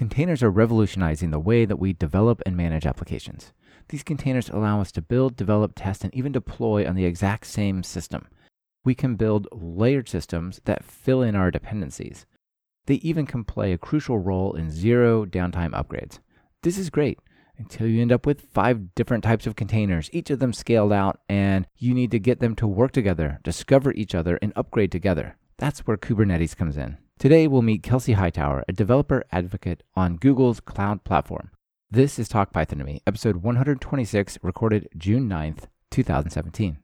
Containers are revolutionizing the way that we develop and manage applications. These containers allow us to build, develop, test, and even deploy on the exact same system. We can build layered systems that fill in our dependencies. They even can play a crucial role in zero downtime upgrades. This is great until you end up with five different types of containers, each of them scaled out, and you need to get them to work together, discover each other, and upgrade together. That's where Kubernetes comes in. Today, we'll meet Kelsey Hightower, a developer advocate on Google's cloud platform. This is Talk Python to Me, episode 126, recorded June 9th, 2017.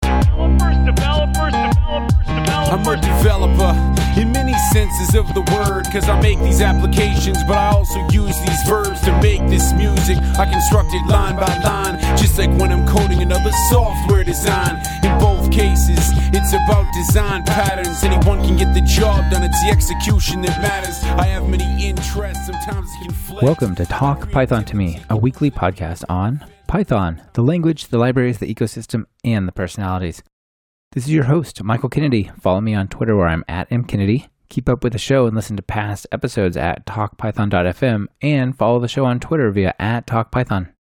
Developers, developers, developers, developers. I'm a developer in many senses of the word, cause I make these applications, but I also use these verbs to make this music. I construct it line by line, just like when I'm coding another software design. Both cases, it's about design patterns. Anyone can get the job done, it's the execution that matters. I have many interests, sometimes it conflicts. Welcome to Talk Python to Me, a weekly podcast on Python, the language, the libraries, the ecosystem, and the personalities. This is your host, Michael Kennedy. Follow me on Twitter where I'm at mkennedy. Keep up with the show and listen to past episodes at talkpython.fm and follow the show on Twitter via at talkpython.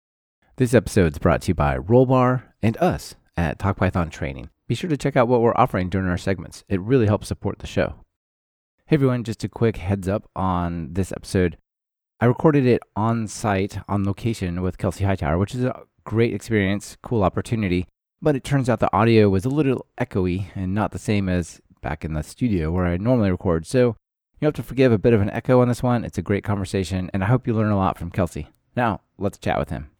This episode is brought to you by Rollbar and us at TalkPython Training. Be sure to check out what we're offering during our segments. It really helps support the show. Hey everyone, just a quick heads up on this episode. I recorded it on site, on location with Kelsey Hightower, which is a great experience, cool opportunity. But it turns out the audio was a little echoey and not the same as back in the studio where I normally record. So you have to forgive a bit of an echo on this one. It's a great conversation, and I hope you learn a lot from Kelsey. Now, let's chat with him.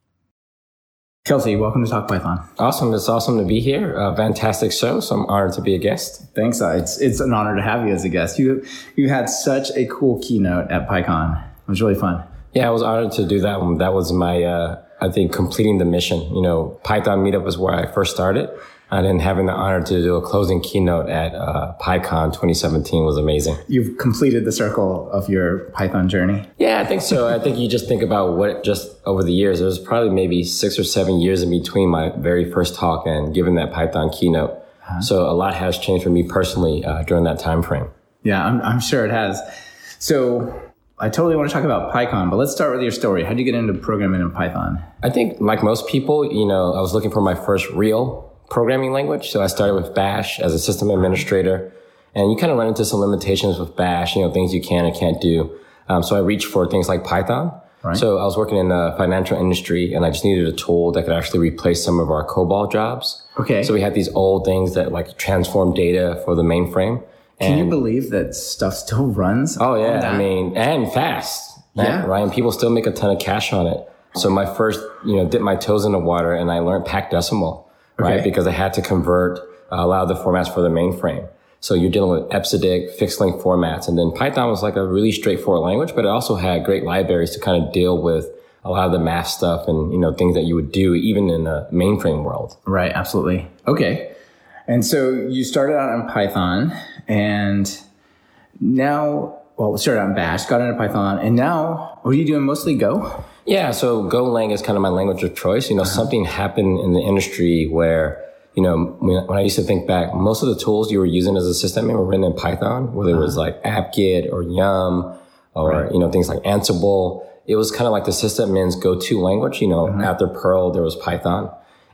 Kelsey, welcome to Talk Python. Awesome. It's awesome to be here. A fantastic show. So I'm honored to be a guest. Thanks. It's, it's an honor to have you as a guest. You, you had such a cool keynote at PyCon. It was really fun. Yeah, I was honored to do that one. That was my, uh, I think, completing the mission. You know, Python Meetup was where I first started. And then having the honor to do a closing keynote at uh, PyCon 2017 was amazing. You've completed the circle of your Python journey. Yeah, I think so. I think you just think about what just over the years, there was probably maybe six or seven years in between my very first talk and giving that Python keynote. Uh-huh. So a lot has changed for me personally uh, during that time frame. Yeah, I'm, I'm sure it has. So I totally want to talk about PyCon, but let's start with your story. How did you get into programming in Python? I think, like most people, you know, I was looking for my first real programming language. So I started with Bash as a system administrator. And you kind of run into some limitations with Bash, you know, things you can and can't do. Um, so I reached for things like Python. Right. So I was working in the financial industry and I just needed a tool that could actually replace some of our COBOL jobs. Okay. So we had these old things that like transform data for the mainframe. Can you believe that stuff still runs? Oh yeah, I mean, and fast. Yeah, right. And people still make a ton of cash on it. So my first, you know, dipped my toes in the water and I learned Packed Decimal, right? Because I had to convert uh, a lot of the formats for the mainframe. So you're dealing with EBCDIC, fixed length formats. And then Python was like a really straightforward language, but it also had great libraries to kind of deal with a lot of the math stuff and, you know, things that you would do even in the mainframe world. Right. Absolutely. Okay. And so you started out in Python and now, well, we started out in Bash, got into Python, and now what are you doing mostly Go? Yeah, so Golang is kind of my language of choice. You know, uh-huh. something happened in the industry where, you know, when, I used to think back, most of the tools you were using as a system were written in Python, whether uh-huh. it was uh-huh. like apt-get or Yum or, right. you know, things like Ansible. It was kind of like the sysadmin's go-to language. You know, uh-huh. after Perl, there was Python.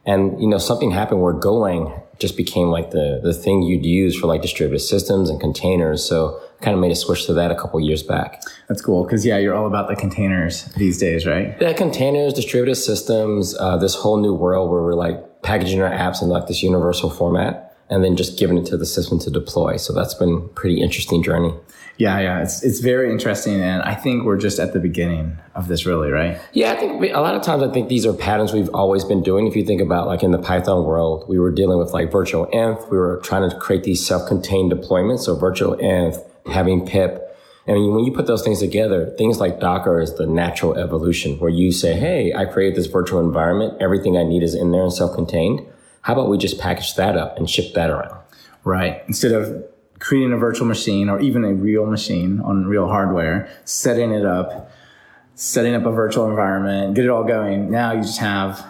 And, you know, something happened where Golang just became like the, the thing you'd use for like distributed systems and containers. So kind of made a switch to that a couple years back. That's cool. Cause yeah, you're all about the containers these days, right? Yeah, containers, distributed systems, uh, this whole new world where we're like packaging our apps in like this universal format and then just giving it to the system to deploy. So that's been pretty interesting journey. Yeah, yeah, it's it's very interesting, and I think we're just at the beginning of this, really, right? Yeah, I think we, a lot of times I think these are patterns we've always been doing. If you think about like in the Python world, we were dealing with like virtual env, we were trying to create these self-contained deployments, so virtual env, having pip. And when you put those things together, things like Docker is the natural evolution where you say, Hey, I created this virtual environment. Everything I need is in there and self-contained. How about we just package that up and ship that around? Right. Instead of creating a virtual machine or even a real machine on real hardware, setting it up, setting up a virtual environment, get it all going. Now you just have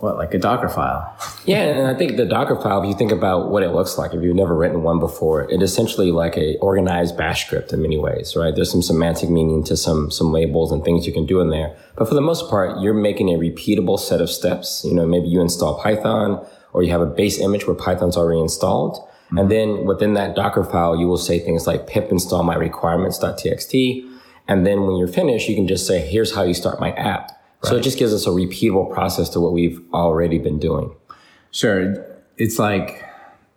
what, like a Docker file? Yeah, and I think the Docker file, if you think about what it looks like, if you've never written one before, it is essentially like a organized bash script in many ways, right? There's some semantic meaning to some, some labels and things you can do in there. But for the most part, you're making a repeatable set of steps. You know, maybe you install Python or you have a base image where Python's already installed. And then within that Docker file, you will say things like pip install my requirements.txt. And then when you're finished, you can just say, here's how you start my app. So it just gives us a repeatable process to what we've already been doing. Sure. It's like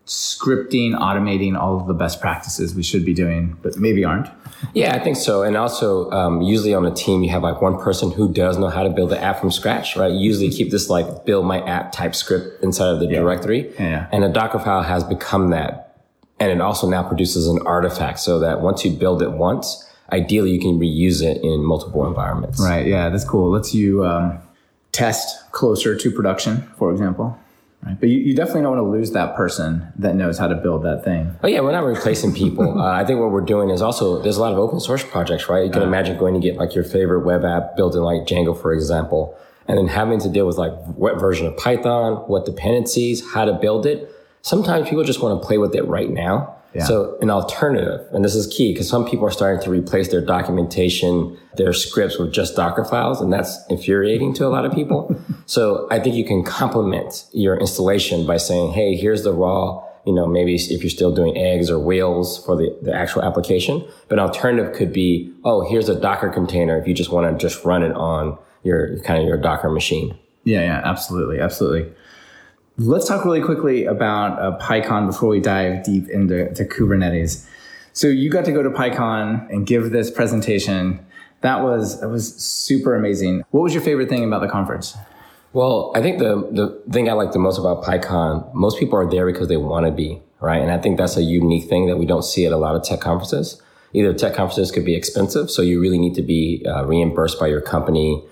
scripting, automating all of the best practices we should be doing, but maybe aren't. Yeah, I think so. And also, um, usually on a team, you have like one person who does know how to build the app from scratch, right? You usually keep this like build my app type script inside of the directory. Yeah. And a Docker file has become that. And it also now produces an artifact so that once you build it once, ideally you can reuse it in multiple environments. Right. Yeah, that's cool. Lets you um, test closer to production, for example. Right. But you, you definitely don't want to lose that person that knows how to build that thing. Oh yeah, we're not replacing people. uh, I think what we're doing is also there's a lot of open source projects, right? You can imagine going to get like your favorite web app built in like Django, for example, and then having to deal with like what version of Python, what dependencies, how to build it. Sometimes people just want to play with it right now. Yeah. So an alternative, and this is key because some people are starting to replace their documentation, their scripts with just Docker files, and that's infuriating to a lot of people. so I think you can complement your installation by saying, Hey, here's the raw, you know, maybe if you're still doing eggs or wheels for the, the actual application, but an alternative could be, Oh, here's a Docker container if you just want to just run it on your kind of your Docker machine. Yeah, yeah, absolutely, absolutely. Let's talk really quickly about uh, PyCon before we dive deep into to Kubernetes. So you got to go to PyCon and give this presentation. That was that was super amazing. What was your favorite thing about the conference? Well, I think the, the thing I like the most about PyCon, most people are there because they want to be, right? And I think that's a unique thing that we don't see at a lot of tech conferences. Either tech conferences could be expensive, so you really need to be uh, reimbursed by your company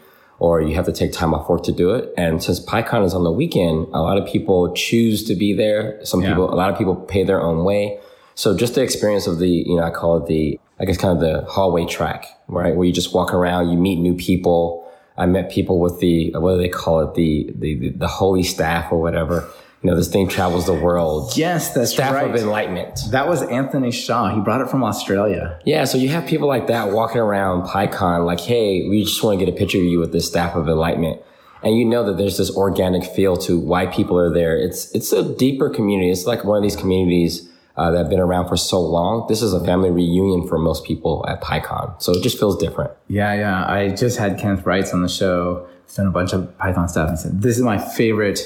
or you have to take time off work to do it. And since PyCon is on the weekend, a lot of people choose to be there. Some Yeah. people, a lot of people pay their own way. So just the experience of the, you know, I call it the, I guess kind of the hallway track, right? Where you just walk around, you meet new people. I met people with the, what do they call it? The, the, the, the holy staff or whatever. You know, this thing travels the world. Yes, that's Staff right. of Enlightenment. That was Anthony Shaw. He brought it from Australia. Yeah, so you have people like that walking around PyCon, like, hey, we just want to get a picture of you with this staff of enlightenment. And you know that there's this organic feel to why people are there. It's it's a deeper community. It's like one of these communities uh, that have been around for so long. This is a family reunion for most people at PyCon, so it just feels different. Yeah, yeah. I just had Kenneth Reitz on the show. He's done a bunch of Python stuff. And said, this is my favorite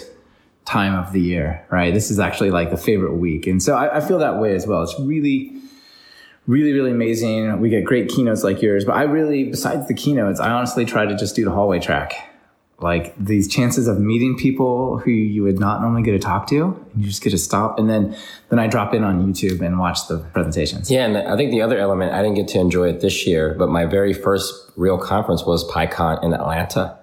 time of the year, right? This is actually like the favorite week. And so I, I feel that way as well. It's really, really, really amazing. We get great keynotes like yours, but I really, besides the keynotes, I honestly try to just do the hallway track. Like these chances of meeting people who you would not normally get to talk to, and you just get to stop. And then, then I drop in on YouTube and watch the presentations. Yeah, and I think the other element I didn't get to enjoy it this year, but my very first real conference was PyCon in Atlanta,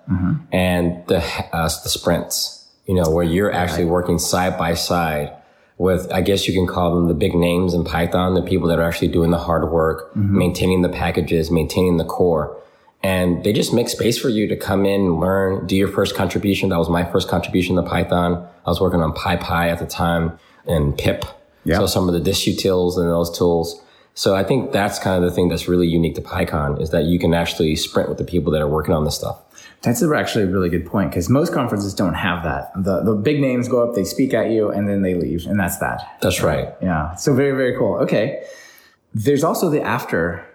and the uh, the sprints. You know, where you're actually working side by side with, I guess you can call them the big names in Python, the people that are actually doing the hard work, mm-hmm. maintaining the packages, maintaining the core. And they just make space for you to come in, learn, do your first contribution. That was my first contribution to Python. I was working on PyPy at the time and pip. Yeah. So some of the distutils and those tools. So I think that's kind of the thing that's really unique to PyCon is that you can actually sprint with the people that are working on this stuff. That's actually a really good point because most conferences don't have that. The the big names go up, they speak at you, and then they leave, and that's that. That's right. Yeah. So very very cool. Okay. There's also the after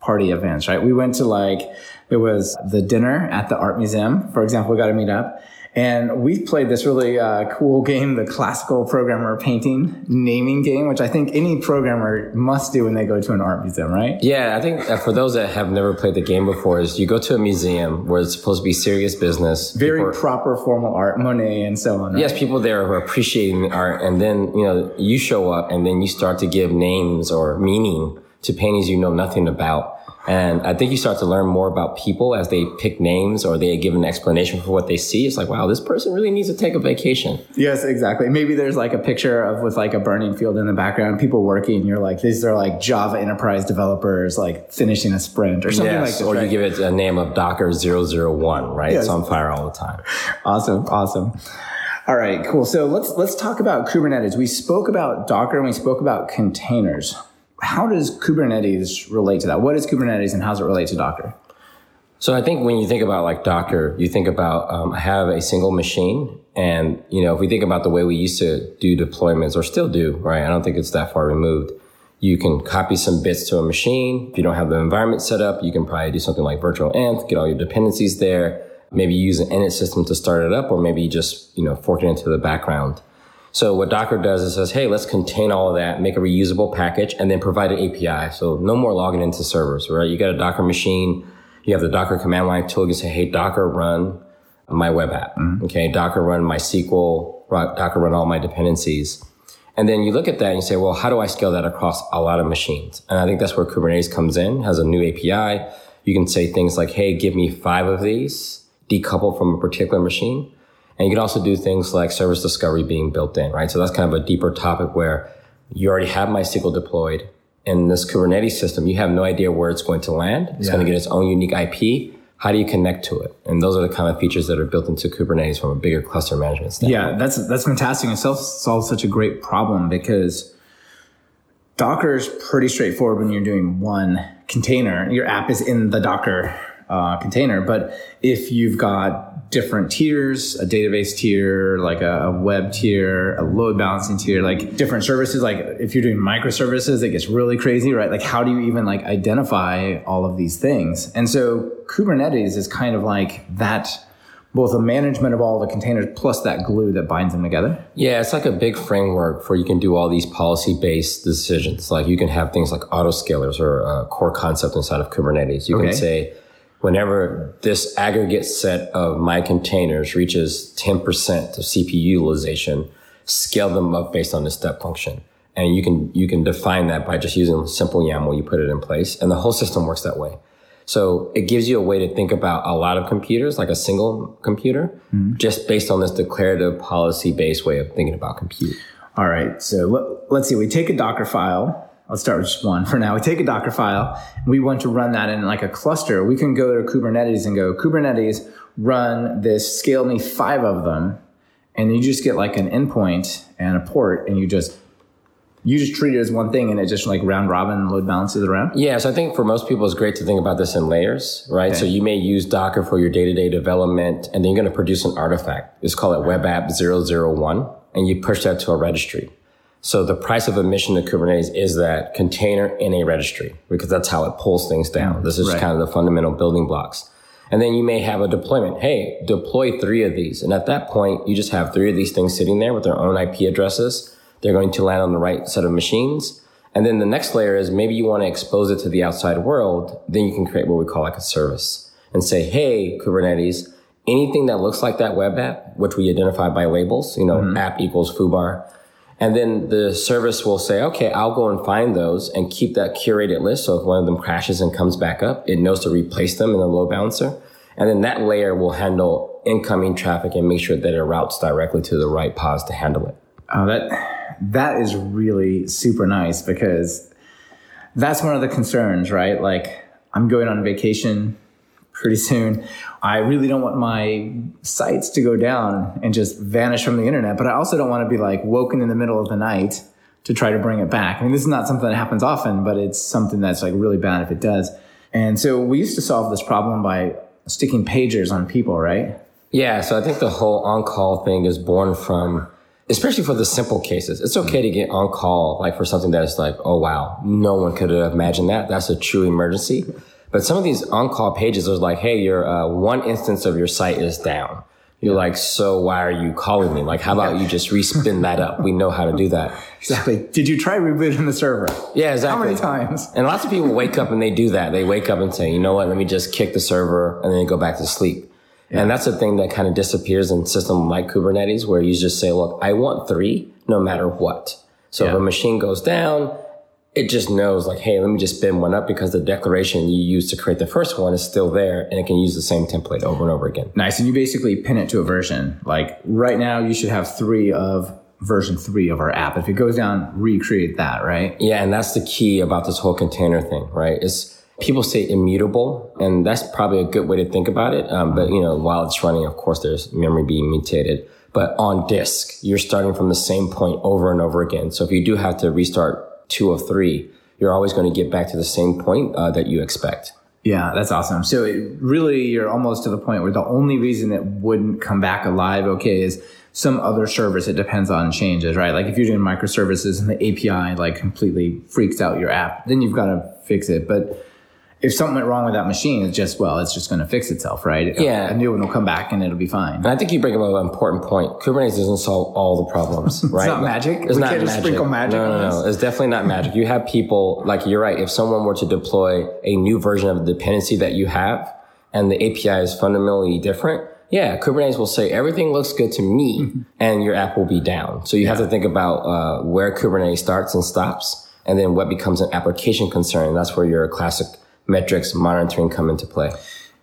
party events, right? We went to like there was the dinner at the art museum, for example. We got to meet up, and we've played this really uh, cool game, the classical programmer painting naming game, which I think any programmer must do when they go to an art museum, right? Yeah, I think for those that have never played the game before, is you go to a museum where it's supposed to be serious business. Very People proper formal art, Monet and so on. Right? Yes, people there are appreciating the art, and then you know you show up, and then you start to give names or meaning to paintings you know nothing about, And I think you start to learn more about people as they pick names or they give an explanation for what they see. It's like, wow, this person really needs to take a vacation. Yes, exactly. Maybe there's like a picture of with like a burning field in the background, people working. You're like, these are like Java enterprise developers, like finishing a sprint or something like that. or right? you give it a name of Docker 001, right? Yes. It's on fire all the time. Awesome, awesome. All right, cool. So let's let's talk about Kubernetes. We spoke about Docker and we spoke about containers. How does Kubernetes relate to that? What is Kubernetes and how does it relate to Docker? So I think when you think about like Docker, you think about um, I have a single machine, and you know if we think about the way we used to do deployments or still do, right? I don't think it's that far removed. You can copy some bits to a machine. If you don't have the environment set up, you can probably do something like virtual env, get all your dependencies there. Maybe use an init system to start it up, or maybe just you know fork it into the background. So what Docker does is says, hey, let's contain all of that, make a reusable package, and then provide an API. So no more logging into servers, right? You got a Docker machine, you have the Docker command line tool. You can say, hey, Docker run my web app. Mm-hmm. Okay. Docker run my SQL, Docker run all my dependencies. And then you look at that and you say, well, how do I scale that across a lot of machines? And I think that's where Kubernetes comes in, has a new API. You can say things like, hey, give me five of these, decouple from a particular machine. And you can also do things like service discovery being built in, right? So that's kind of a deeper topic where you already have MySQL deployed in this Kubernetes system. You have no idea where it's going to land. It's going to get its own unique IP. How do you connect to it? And those are the kind of features that are built into Kubernetes from a bigger cluster management standpoint. Yeah, that's that's fantastic. It solves, solves such a great problem because Docker is pretty straightforward when you're doing one container. Your app is in the Docker uh, container, but if you've got different tiers, a database tier, like a, a web tier, a load balancing tier, like different services, like if you're doing microservices, it gets really crazy, right? Like how do you even like identify all of these things? And so Kubernetes is kind of like that both the management of all the containers plus that glue that binds them together. Yeah, it's like a big framework for you can do all these policy based decisions. Like you can have things like autoscalers or a core concept inside of Kubernetes. You Okay. can say, whenever this aggregate set of my containers reaches 10% of CPU utilization, scale them up based on the step function. And you can, you can define that by just using simple YAML. You put it in place and the whole system works that way. So it gives you a way to think about a lot of computers, like a single computer, mm-hmm. just based on this declarative policy based way of thinking about compute. All right. So let, let's see. We take a Docker file. Let's start with just one for now. We take a Docker file. We want to run that in like a cluster. We can go to Kubernetes and go, Kubernetes, run this, scale me five of them. And you just get like an endpoint and a port and you just, you just treat it as one thing and it just like round robin load balances around. Yeah, so I think for most people, it's great to think about this in layers, right? So you may use Docker for your day-to-day development, and then you're going to produce an artifact. Let's call it web app 001, and you push that to a registry. So the price of admission to Kubernetes is that container in a registry, because that's how it pulls things down. Mm, this is Right. kind of the fundamental building blocks. And then you may have a deployment. Hey, deploy three of these. And at that point, you just have three of these things sitting there with their own IP addresses. They're going to land on the right set of machines. And then the next layer is maybe you want to expose it to the outside world. Then you can create what we call like a service and say, Hey, Kubernetes, anything that looks like that web app, which we identify by labels, you know, mm-hmm. app equals foobar. And then the service will say, okay, I'll go and find those and keep that curated list. So if one of them crashes and comes back up, it knows to replace them in the load balancer. And then that layer will handle incoming traffic and make sure that it routes directly to the right pods to handle it. Oh, that that is really super nice because that's one of the concerns, right? Like I'm going on vacation pretty soon. I really don't want my sites to go down and just vanish from the internet, but I also don't want to be like woken in the middle of the night to try to bring it back. I mean, this is not something that happens often, but it's something that's like really bad if it does. And so we used to solve this problem by sticking pagers on people, right? Yeah, so I think the whole on-call thing is born from, especially for the simple cases. It's okay to get on call, like for something that is like, oh wow, no one could have imagined that. That's a true emergency. But some of these on-call pages are like, hey, your uh, one instance of your site is down. You're like, so why are you calling me? Like, how about you just respin that up? We know how to do that. Exactly. Did you try rebooting the server? Yeah, exactly. How many times? And lots of people wake up and they do that. They wake up and say, you know what, let me just kick the server and then go back to sleep. And that's a thing that kind of disappears in system like Kubernetes where you just say, look, I want three no matter what. So if a machine goes down, it just knows like, hey, let me just spin one up because the declaration you used to create the first one is still there and it can use the same template over and over again. Nice. And you basically pin it to a version. Like right now, you should have three of version three of our app. If it goes down, recreate that, right? Yeah, and that's the key about this whole container thing, right? Is people say immutable, and that's probably a good way to think about it. Um, but you know, while it's running, of course, there's memory being mutated. But on disk, you're starting from the same point over and over again. So if you do have to restart two of three, you're always going to get back to the same point uh, that you expect. Yeah, that's awesome. So really, you're almost to the point where the only reason it wouldn't come back alive, okay, is some other service it depends on changes, right? Like if you're doing microservices and the API like completely freaks out your app, then you've got to fix it. But if something went wrong with that machine, it's just, well, it's just going to fix itself, right? Yeah. A new one will come back and it'll be fine. And I think you bring up an important point. Kubernetes doesn't solve all the problems, right? It's not magic? It's We not can't just magic. sprinkle magic No, on no, no. It's definitely not magic. You have people, like you're right. If someone were to deploy a new version of the dependency that you have and the API is fundamentally different, yeah, Kubernetes will say everything looks good to me Mm-hmm. and your app will be down. So you have to think about uh, where Kubernetes starts and stops and then what becomes an application concern. That's where your classic metrics monitoring come into play.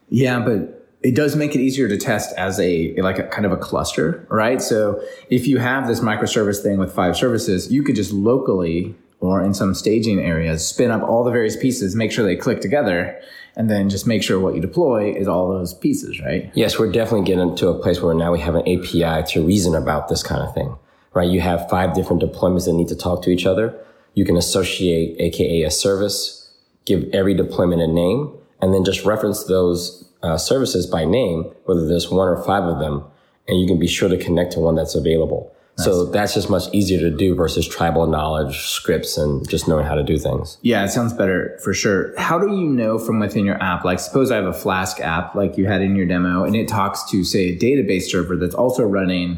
Yeah, but it does make it easier to test as a like a kind of a cluster, right? So if you have this microservice thing with five services, you could just locally or in some staging areas spin up all the various pieces, make sure they click together, and then just make sure what you deploy is all those pieces, right? Yes, we're definitely getting to a place where now we have an API to reason about this kind of thing, right? You have five different deployments that need to talk to each other. You can associate AKA a service, give every deployment a name, and then just reference those uh, services by name, whether there's one or five of them, and you can be sure to connect to one that's available. So that's just much easier to do versus tribal knowledge, scripts, and just knowing how to do things. Yeah, it sounds better for sure. How do you know from within your app? Like, suppose I have a Flask app like you had in your demo, and it talks to, say, a database server that's also running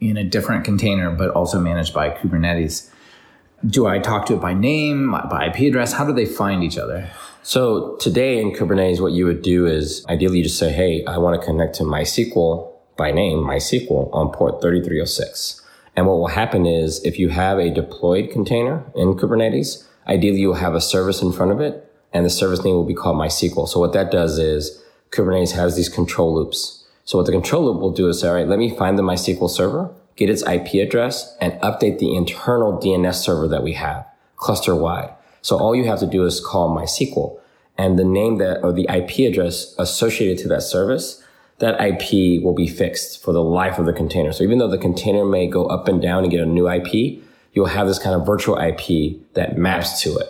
in a different container, but also managed by Kubernetes. Do I talk to it by name, by IP address? How do they find each other? So today in Kubernetes, what you would do is ideally you just say, Hey, I want to connect to MySQL by name, MySQL on port 3306. And what will happen is if you have a deployed container in Kubernetes, ideally you'll have a service in front of it and the service name will be called MySQL. So what that does is Kubernetes has these control loops. So what the control loop will do is say, all right, let me find the MySQL server, get its IP address and update the internal DNS server that we have cluster wide. So all you have to do is call MySQL and the name that or the IP address associated to that service, that IP will be fixed for the life of the container. So even though the container may go up and down and get a new IP, you'll have this kind of virtual IP that maps to it.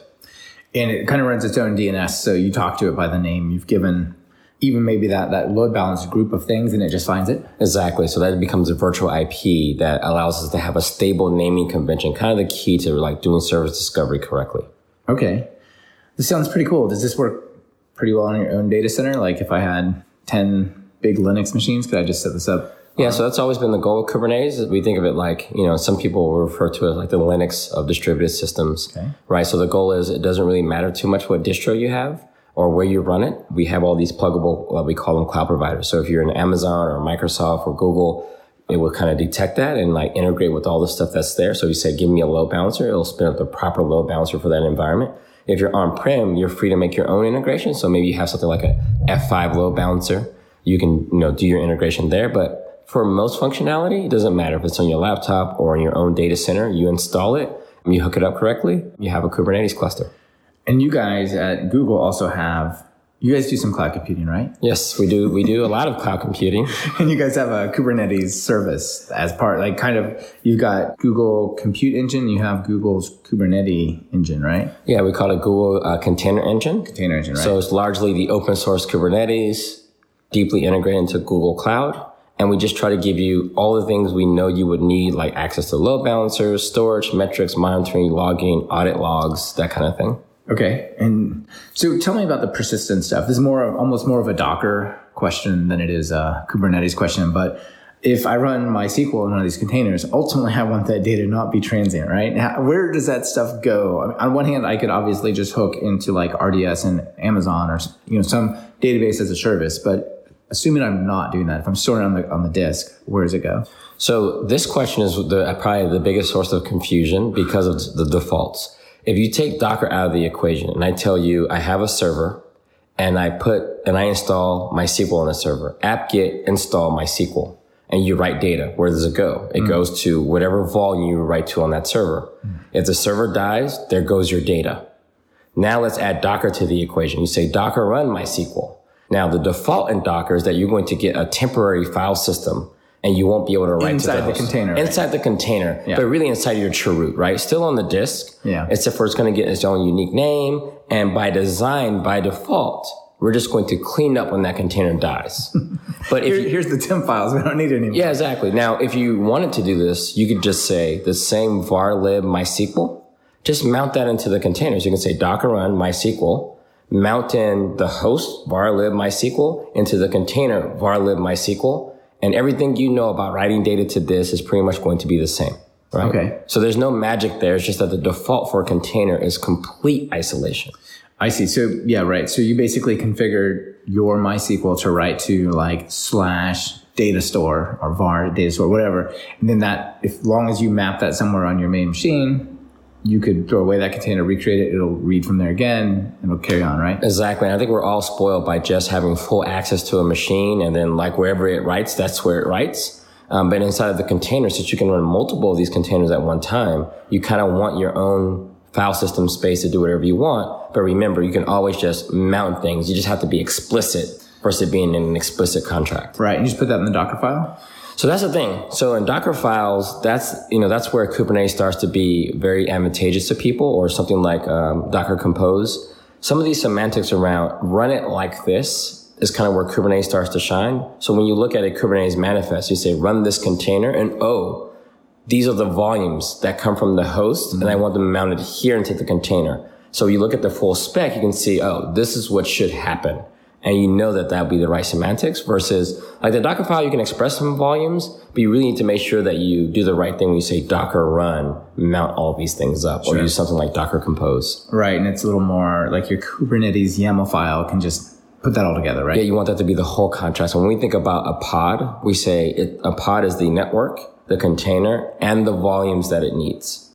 And it kind of runs its own DNS. So you talk to it by the name you've given, even maybe that, that load balance group of things, and it just finds it. Exactly. So that becomes a virtual IP that allows us to have a stable naming convention, kind of the key to like doing service discovery correctly. Okay. This sounds pretty cool. Does this work pretty well on your own data center? Like if I had 10 big Linux machines, could I just set this up? Yeah, so that's always been the goal of Kubernetes. We think of it like, you know, some people refer to it like the Linux of distributed systems, Okay. right? So the goal is it doesn't really matter too much what distro you have or where you run it. We have all these pluggable, what we call them cloud providers. So if you're in Amazon or Microsoft or Google, it will kind of detect that and like integrate with all the stuff that's there. So you say, give me a load balancer. It'll spin up the proper load balancer for that environment. If you're on-prem, you're free to make your own integration. So maybe you have something like a F5 load balancer. You can, you know, do your integration there. But for most functionality, it doesn't matter if it's on your laptop or in your own data center. You install it, you hook it up correctly, you have a Kubernetes cluster. And you guys at Google also have, you guys do some cloud computing, right? Yes, we do. We do a lot of cloud computing. And you guys have a Kubernetes service as part, like kind of, you've got Google Compute Engine, you have Google's Kubernetes engine, right? Yeah, we call it Google uh, Container Engine. Container engine, right? So it's largely the open source Kubernetes, deeply integrated into Google Cloud. And we just try to give you all the things we know you would need, like access to load balancers, storage, metrics, monitoring, logging, audit logs, that kind of thing. Okay. And so tell me about the persistent stuff. This is more of, almost more of a Docker question than it is a Kubernetes question. But if I run MySQL in one of these containers, ultimately I want that data not be transient, right? How, where does that stuff go? I mean, on one hand, I could obviously just hook into like RDS and Amazon or, you know, some database as a service, but assuming I'm not doing that, if I'm storing on the, on the disk, where does it go? So this question is the, probably the biggest source of confusion because of the defaults. If you take Docker out of the equation and I tell you I have a server and I put, and I install MySQL on the server, apt-get install MySQL and you write data. Where does it go? It mm. goes to whatever volume you write to on that server. Mm. If the server dies, there goes your data. Now let's add Docker to the equation. You say Docker run MySQL. Now the default in Docker is that you're going to get a temporary file system and you won't be able to write to that. Inside to the host. container, right? Inside the container, Yeah. but really inside your chroot, right? Still on the disk. Yeah. Except for it's going to get its own unique name. And by design, by default, we're just going to clean up when that container dies. but if Here- you, here's the temp files. We don't need any. yeah, exactly. Now, if you wanted to do this, you could just say the same var lib MySQL. Just mount that into the containers. You can say Docker run MySQL, mount in the host var lib MySQL into the container var lib MySQL, and everything you know about writing data to this is pretty much going to be the same. Right? Okay. So there's no magic there. It's just that the default for a container is complete isolation. I see. So yeah, right. So you basically configured your MySQL to write to like slash data store or var data store, whatever. And then that, if long as you map that somewhere on your main machine, you could throw away that container, recreate it. It'll read from there again, and it'll carry on, right? Exactly. And I think we're all spoiled by just having full access to a machine and then like wherever it writes, that's where it writes. Um, but inside of the container, since you can run multiple of these containers at one time, you kind of want your own file system space to do whatever you want. But remember, you can always just mount things. You just have to be explicit versus being in an explicit contract. Right. You just put that in the Docker file. So that's the thing. So in Docker files, that's, you know, that's where Kubernetes starts to be very advantageous to people or something like um, Docker Compose. Some of these semantics around run it like this is kind of where Kubernetes starts to shine. So when you look at a Kubernetes manifest, you say run this container and oh, these are the volumes that come from the host and I want them mounted here into the container. So you look at the full spec, you can see, oh, this is what should happen. And you know that that'll be the right semantics versus like the Docker file, you can express some volumes, but you really need to make sure that you do the right thing when you say Docker run, mount all these things up or use something like Docker compose. Right. And it's a little more like your Kubernetes YAML file can just put that all together, right? Yeah, you want that to be the whole contract. So when we think about a pod, we say it, a pod is the network, the container, and the volumes that it needs.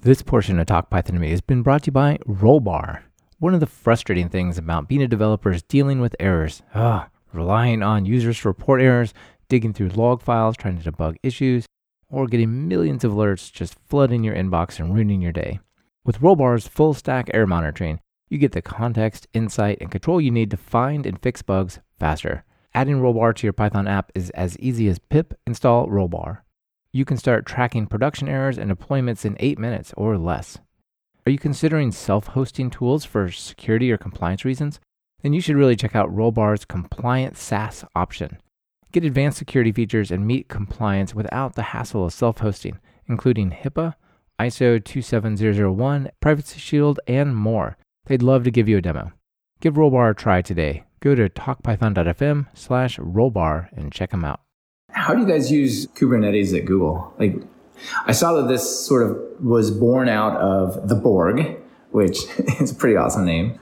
This portion of Talk Python to Me has been brought to you by Rollbar. One of the frustrating things about being a developer is dealing with errors. Ah, relying on users to report errors, digging through log files, trying to debug issues, or getting millions of alerts just flooding your inbox and ruining your day. With Rollbar's full stack error monitoring, you get the context, insight, and control you need to find and fix bugs faster. Adding Rollbar to your Python app is as easy as pip install Rollbar. You can start tracking production errors and deployments in 8 minutes or less. Are you considering self hosting tools for security or compliance reasons? Then you should really check out Rollbar's compliant SaaS option. Get advanced security features and meet compliance without the hassle of self hosting, including HIPAA, ISO 27001, Privacy Shield, and more. They'd love to give you a demo. Give Rollbar a try today. Go to talkpython.fm slash rollbar and check them out. How do you guys use Kubernetes at Google? Like, I saw that this sort of was born out of the Borg, which is a pretty awesome name.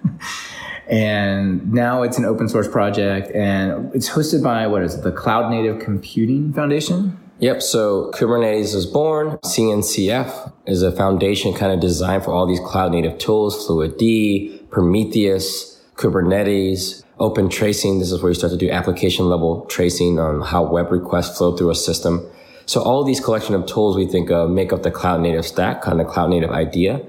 And now it's an open source project and it's hosted by what is it, the Cloud Native Computing Foundation? Yep. So Kubernetes is born. CNCF is a foundation kind of designed for all these cloud native tools, Fluentd Prometheus, Kubernetes, open tracing. This is where you start to do application level tracing on how web requests flow through a system. So all of these collection of tools we think of make up the cloud native stack, kind of cloud native idea.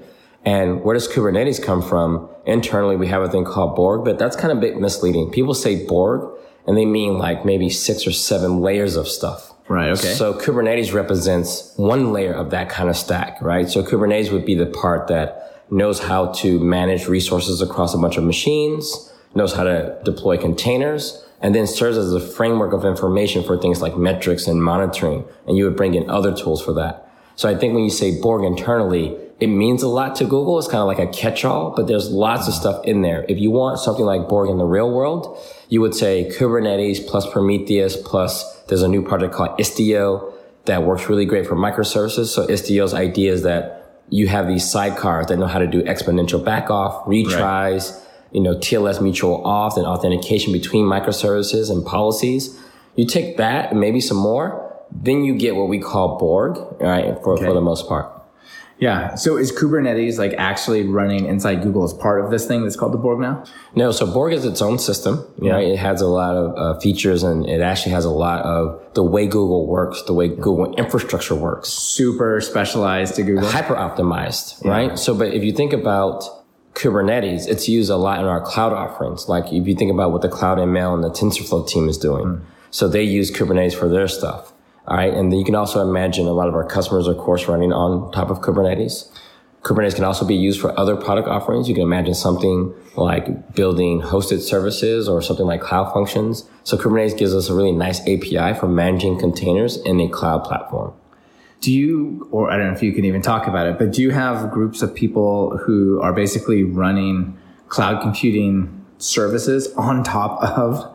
And where does Kubernetes come from? Internally, we have a thing called Borg, but that's kind of a bit misleading. People say Borg and they mean like maybe six or seven layers of stuff. Right, okay. So Kubernetes represents one layer of that kind of stack, right? So Kubernetes would be the part that knows how to manage resources across a bunch of machines, knows how to deploy containers, and then serves as a framework of information for things like metrics and monitoring. And you would bring in other tools for that. So I think when you say Borg internally, it means a lot to Google. It's kind of like a catch-all, but there's lots of stuff in there. If you want something like Borg in the real world, you would say Kubernetes plus Prometheus plus there's a new project called Istio that works really great for microservices. So Istio's idea is that you have these sidecars that know how to do exponential backoff, retries, you know, TLS mutual auth and authentication between microservices and policies. You take that and maybe some more, then you get what we call Borg, right? For, for the most part. Yeah. So is Kubernetes like actually running inside Google as part of this thing that's called the Borg now? No, so Borg is its own system. You know, it has a lot of uh, features and it actually has a lot of the way Google works, the way Google infrastructure works. Super specialized to Google. Hyper optimized, right? So, but if you think about Kubernetes, it's used a lot in our cloud offerings. Like if you think about what the Cloud ML and the TensorFlow team is doing. Mm. So they use Kubernetes for their stuff. All right. And then you can also imagine a lot of our customers, of course, running on top of Kubernetes. Kubernetes can also be used for other product offerings. You can imagine something like building hosted services or something like cloud functions. So Kubernetes gives us a really nice API for managing containers in a cloud platform. Do you, or I don't know if you can even talk about it, but do you have groups of people who are basically running cloud computing services on top of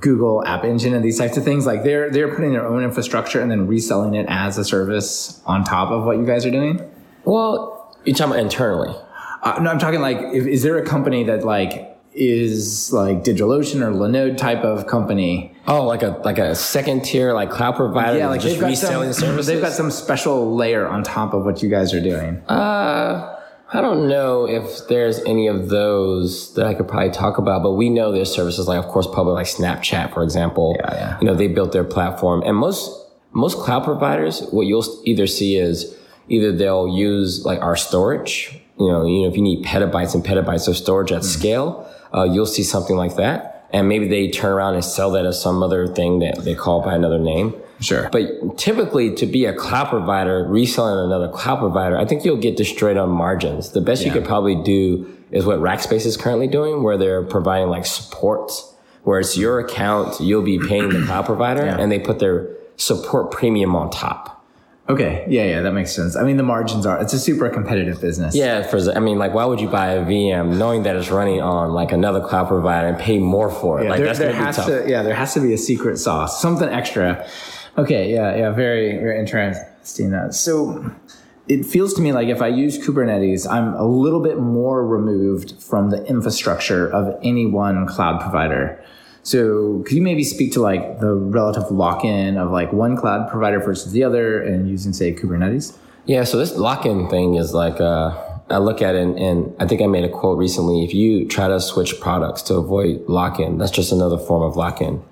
Google App Engine and these types of things? Like they're they're putting their own infrastructure and then reselling it as a service on top of what you guys are doing. Well, you're talking about internally. Uh, no, I'm talking like, if, is there a company that like is like DigitalOcean or Linode type of company? Oh, like a like a second tier like cloud provider Yeah, like just they've got reselling some, services. they've got some special layer on top of what you guys are doing. Uh, I don't know if there's any of those that I could probably talk about, but we know there's services like, of course, public like Snapchat, for example. Yeah, yeah. You know, they built their platform, and most most cloud providers, what you'll either see is either they'll use like our storage. You know, you know, if you need petabytes and petabytes of storage at scale, uh, you'll see something like that, and maybe they turn around and sell that as some other thing that they call by another name. Sure. But typically, to be a cloud provider, reselling another cloud provider, I think you'll get destroyed on margins. The best you could probably do is what Rackspace is currently doing, where they're providing like support, where it's your account, you'll be paying the cloud provider, Yeah. and they put their support premium on top. Okay. Yeah, yeah, that makes sense. I mean, the margins are, it's a super competitive business. Yeah, for I mean, like, why would you buy a VM knowing that it's running on like another cloud provider and pay more for it? Yeah, like there, that's there has tough. to, yeah, there has to be a secret sauce, something extra. Okay. Yeah. Yeah. Very, very interesting. Uh, So it feels to me like if I use Kubernetes, I'm a little bit more removed from the infrastructure of any one cloud provider. So could you maybe speak to like the relative lock-in of like one cloud provider versus the other and using say Kubernetes? Yeah, so this lock-in thing is like, uh, I look at it and, and I think I made a quote recently. If you try to switch products to avoid lock-in, that's just another form of lock-in.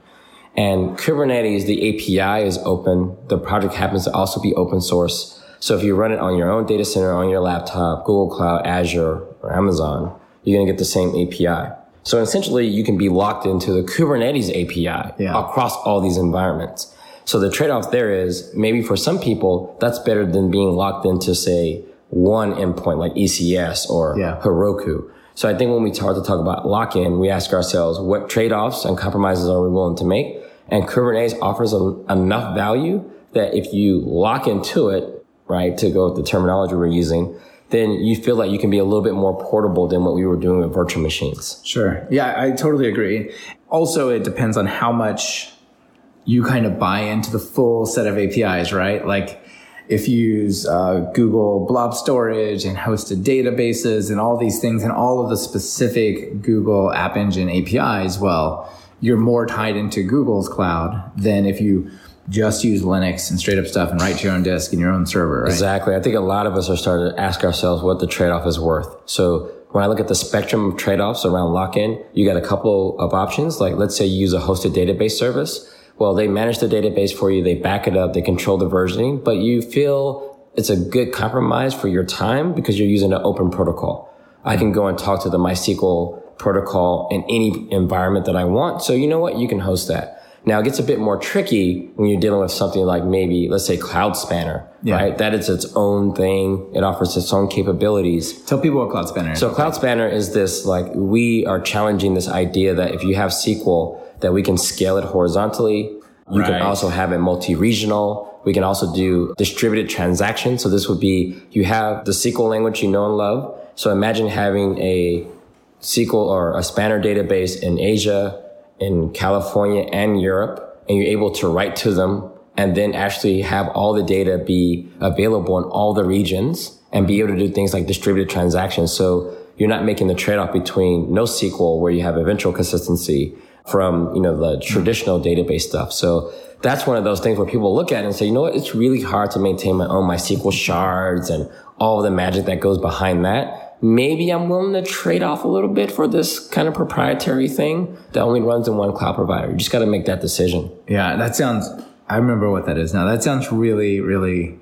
And Kubernetes, the API is open. The project happens to also be open source. So if you run it on your own data center, on your laptop, Google Cloud, Azure, or Amazon, you're going to get the same API. So essentially you can be locked into the Kubernetes API Yeah. across all these environments. So the trade-off there is maybe for some people, that's better than being locked into say one endpoint like ECS or Yeah. Heroku. So I think when we start to talk about lock-in, we ask ourselves what trade-offs and compromises are we willing to make? And Kubernetes offers a, enough value that if you lock into it, right, to go with the terminology we're using, then you feel like you can be a little bit more portable than what we were doing with virtual machines. Sure. Yeah, I totally agree. Also, it depends on how much you kind of buy into the full set of APIs, right? Like if you use uh, Google Blob Storage and hosted databases and all these things and all of the specific Google App Engine APIs, well, you're more tied into Google's cloud than if you just use Linux and straight up stuff and write to your own disk and your own server, right? Exactly. I think a lot of us are starting to ask ourselves what the trade-off is worth. So when I look at the spectrum of trade-offs around lock-in, you got a couple of options. Like let's say you use a hosted database service. Well, they manage the database for you. They back it up. They control the versioning, but you feel it's a good compromise for your time because you're using an open protocol. I can go and talk to the MySQL protocol in any environment that I want. So you know what? You can host that. Now it gets a bit more tricky when you're dealing with something like maybe, let's say Cloud Spanner, Yeah. right? That is its own thing. It offers its own capabilities. Tell people what Cloud Spanner is. So Cloud Spanner is this, like, we are challenging this idea that if you have SQL, that we can scale it horizontally. You Right. can also have it multi-regional. We can also do distributed transactions. So this would be, you have the SQL language you know and love. So imagine having a SQL or a Spanner database in Asia, in California and Europe, and you're able to write to them and then actually have all the data be available in all the regions and be able to do things like distributed transactions. So you're not making the trade-off between NoSQL where you have eventual consistency from, you know, the traditional database stuff. So that's one of those things where people look at it and say, you know what? It's really hard to maintain my own MySQL shards and all the magic that goes behind that, maybe I'm willing to trade off a little bit for this kind of proprietary thing that only runs in one cloud provider. You just got to make that decision. Yeah, that sounds. I remember what that is now. That sounds really, really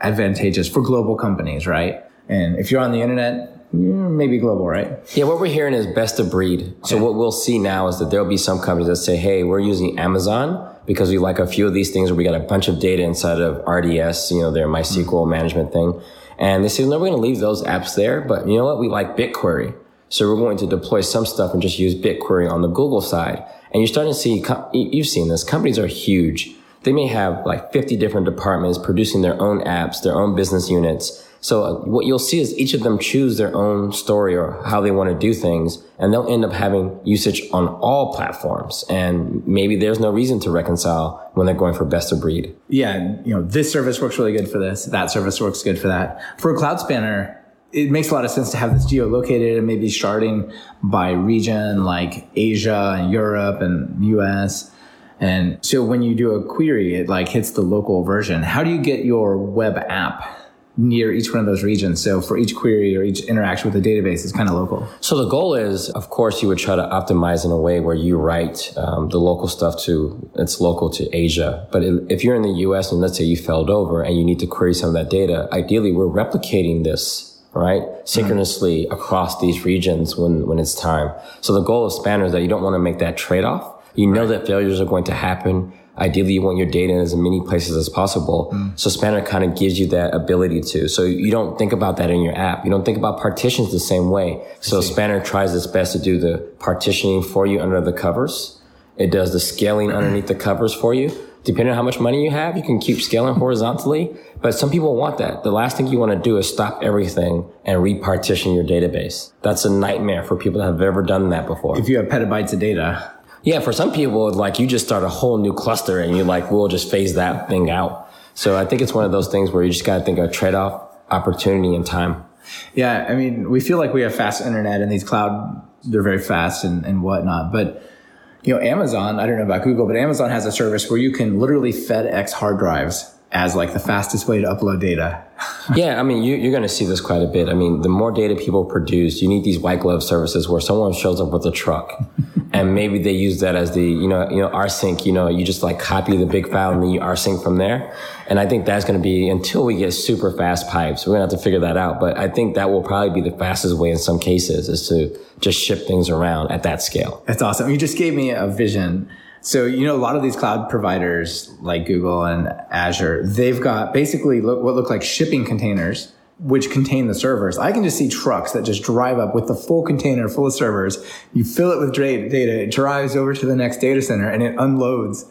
advantageous for global companies, right? And if you're on the internet, mm, maybe global, right? Yeah, what we're hearing is best of breed. So what we'll see now is that there'll be some companies that say, "Hey, we're using Amazon because we like a few of these things, or we got a bunch of data inside of RDS, you know, their MySQL management thing." And they say, "No, we're going to leave those apps there, but you know what? We like BigQuery, so we're going to deploy some stuff and just use BigQuery on the Google side." And you're starting to see, you've seen this. Companies are huge. They may have like 50 different departments producing their own apps, their own business units. So uh, what you'll see is each of them choose their own story or how they want to do things, and they'll end up having usage on all platforms. And maybe there's no reason to reconcile when they're going for best of breed. Yeah, you know, this service works really good for this. That service works good for that. For a cloud spanner, it makes a lot of sense to have this geolocated and maybe starting by region like Asia and Europe and US. And so when you do a query, it like hits the local version. How do you get your web app near each one of those regions? So for each query or each interaction with the database, it's kind of local. So the goal is, of course, you would try to optimize in a way where you write um, the local stuff to it's local to Asia. But if you're in the U.S. and let's say you failed over and you need to query some of that data, ideally we're replicating this right synchronously across these regions when when it's time. So the goal of Spanner is that you don't want to make that trade off. You know that failures are going to happen. Ideally, you want your data in as many places as possible. Mm. So Spanner kind of gives you that ability to. So you don't think about that in your app. You don't think about partitions the same way. So Spanner tries its best to do the partitioning for you under the covers. It does the scaling underneath the covers for you. Depending on how much money you have, you can keep scaling horizontally. But some people want that. The last thing you want to do is stop everything and repartition your database. That's a nightmare for people that have ever done that before. If you have petabytes of data, Yeah, for some people, like you just start a whole new cluster and you like, we'll just phase that thing out. So I think it's one of those things where you just got to think of trade off opportunity and time. Yeah, I mean, we feel like we have fast internet and these cloud, they're very fast and, and whatnot. But, you know, Amazon, I don't know about Google, but Amazon has a service where you can literally FedEx hard drives as like the fastest way to upload data. yeah, I mean, you, you're going to see this quite a bit. I mean, the more data people produce, you need these white glove services where someone shows up with a truck and maybe they use that as the, you know, you know, rsync, you know, you just like copy the big file and then you rsync from there. And I think that's going to be until we get super fast pipes. We're going to have to figure that out. But I think that will probably be the fastest way in some cases is to just ship things around at that scale. That's awesome. You just gave me a vision. So, you know, a lot of these cloud providers like Google and Azure, they've got basically what look like shipping containers, which contain the servers. I can just see trucks that just drive up with the full container full of servers. You fill it with data, it drives over to the next data center and it unloads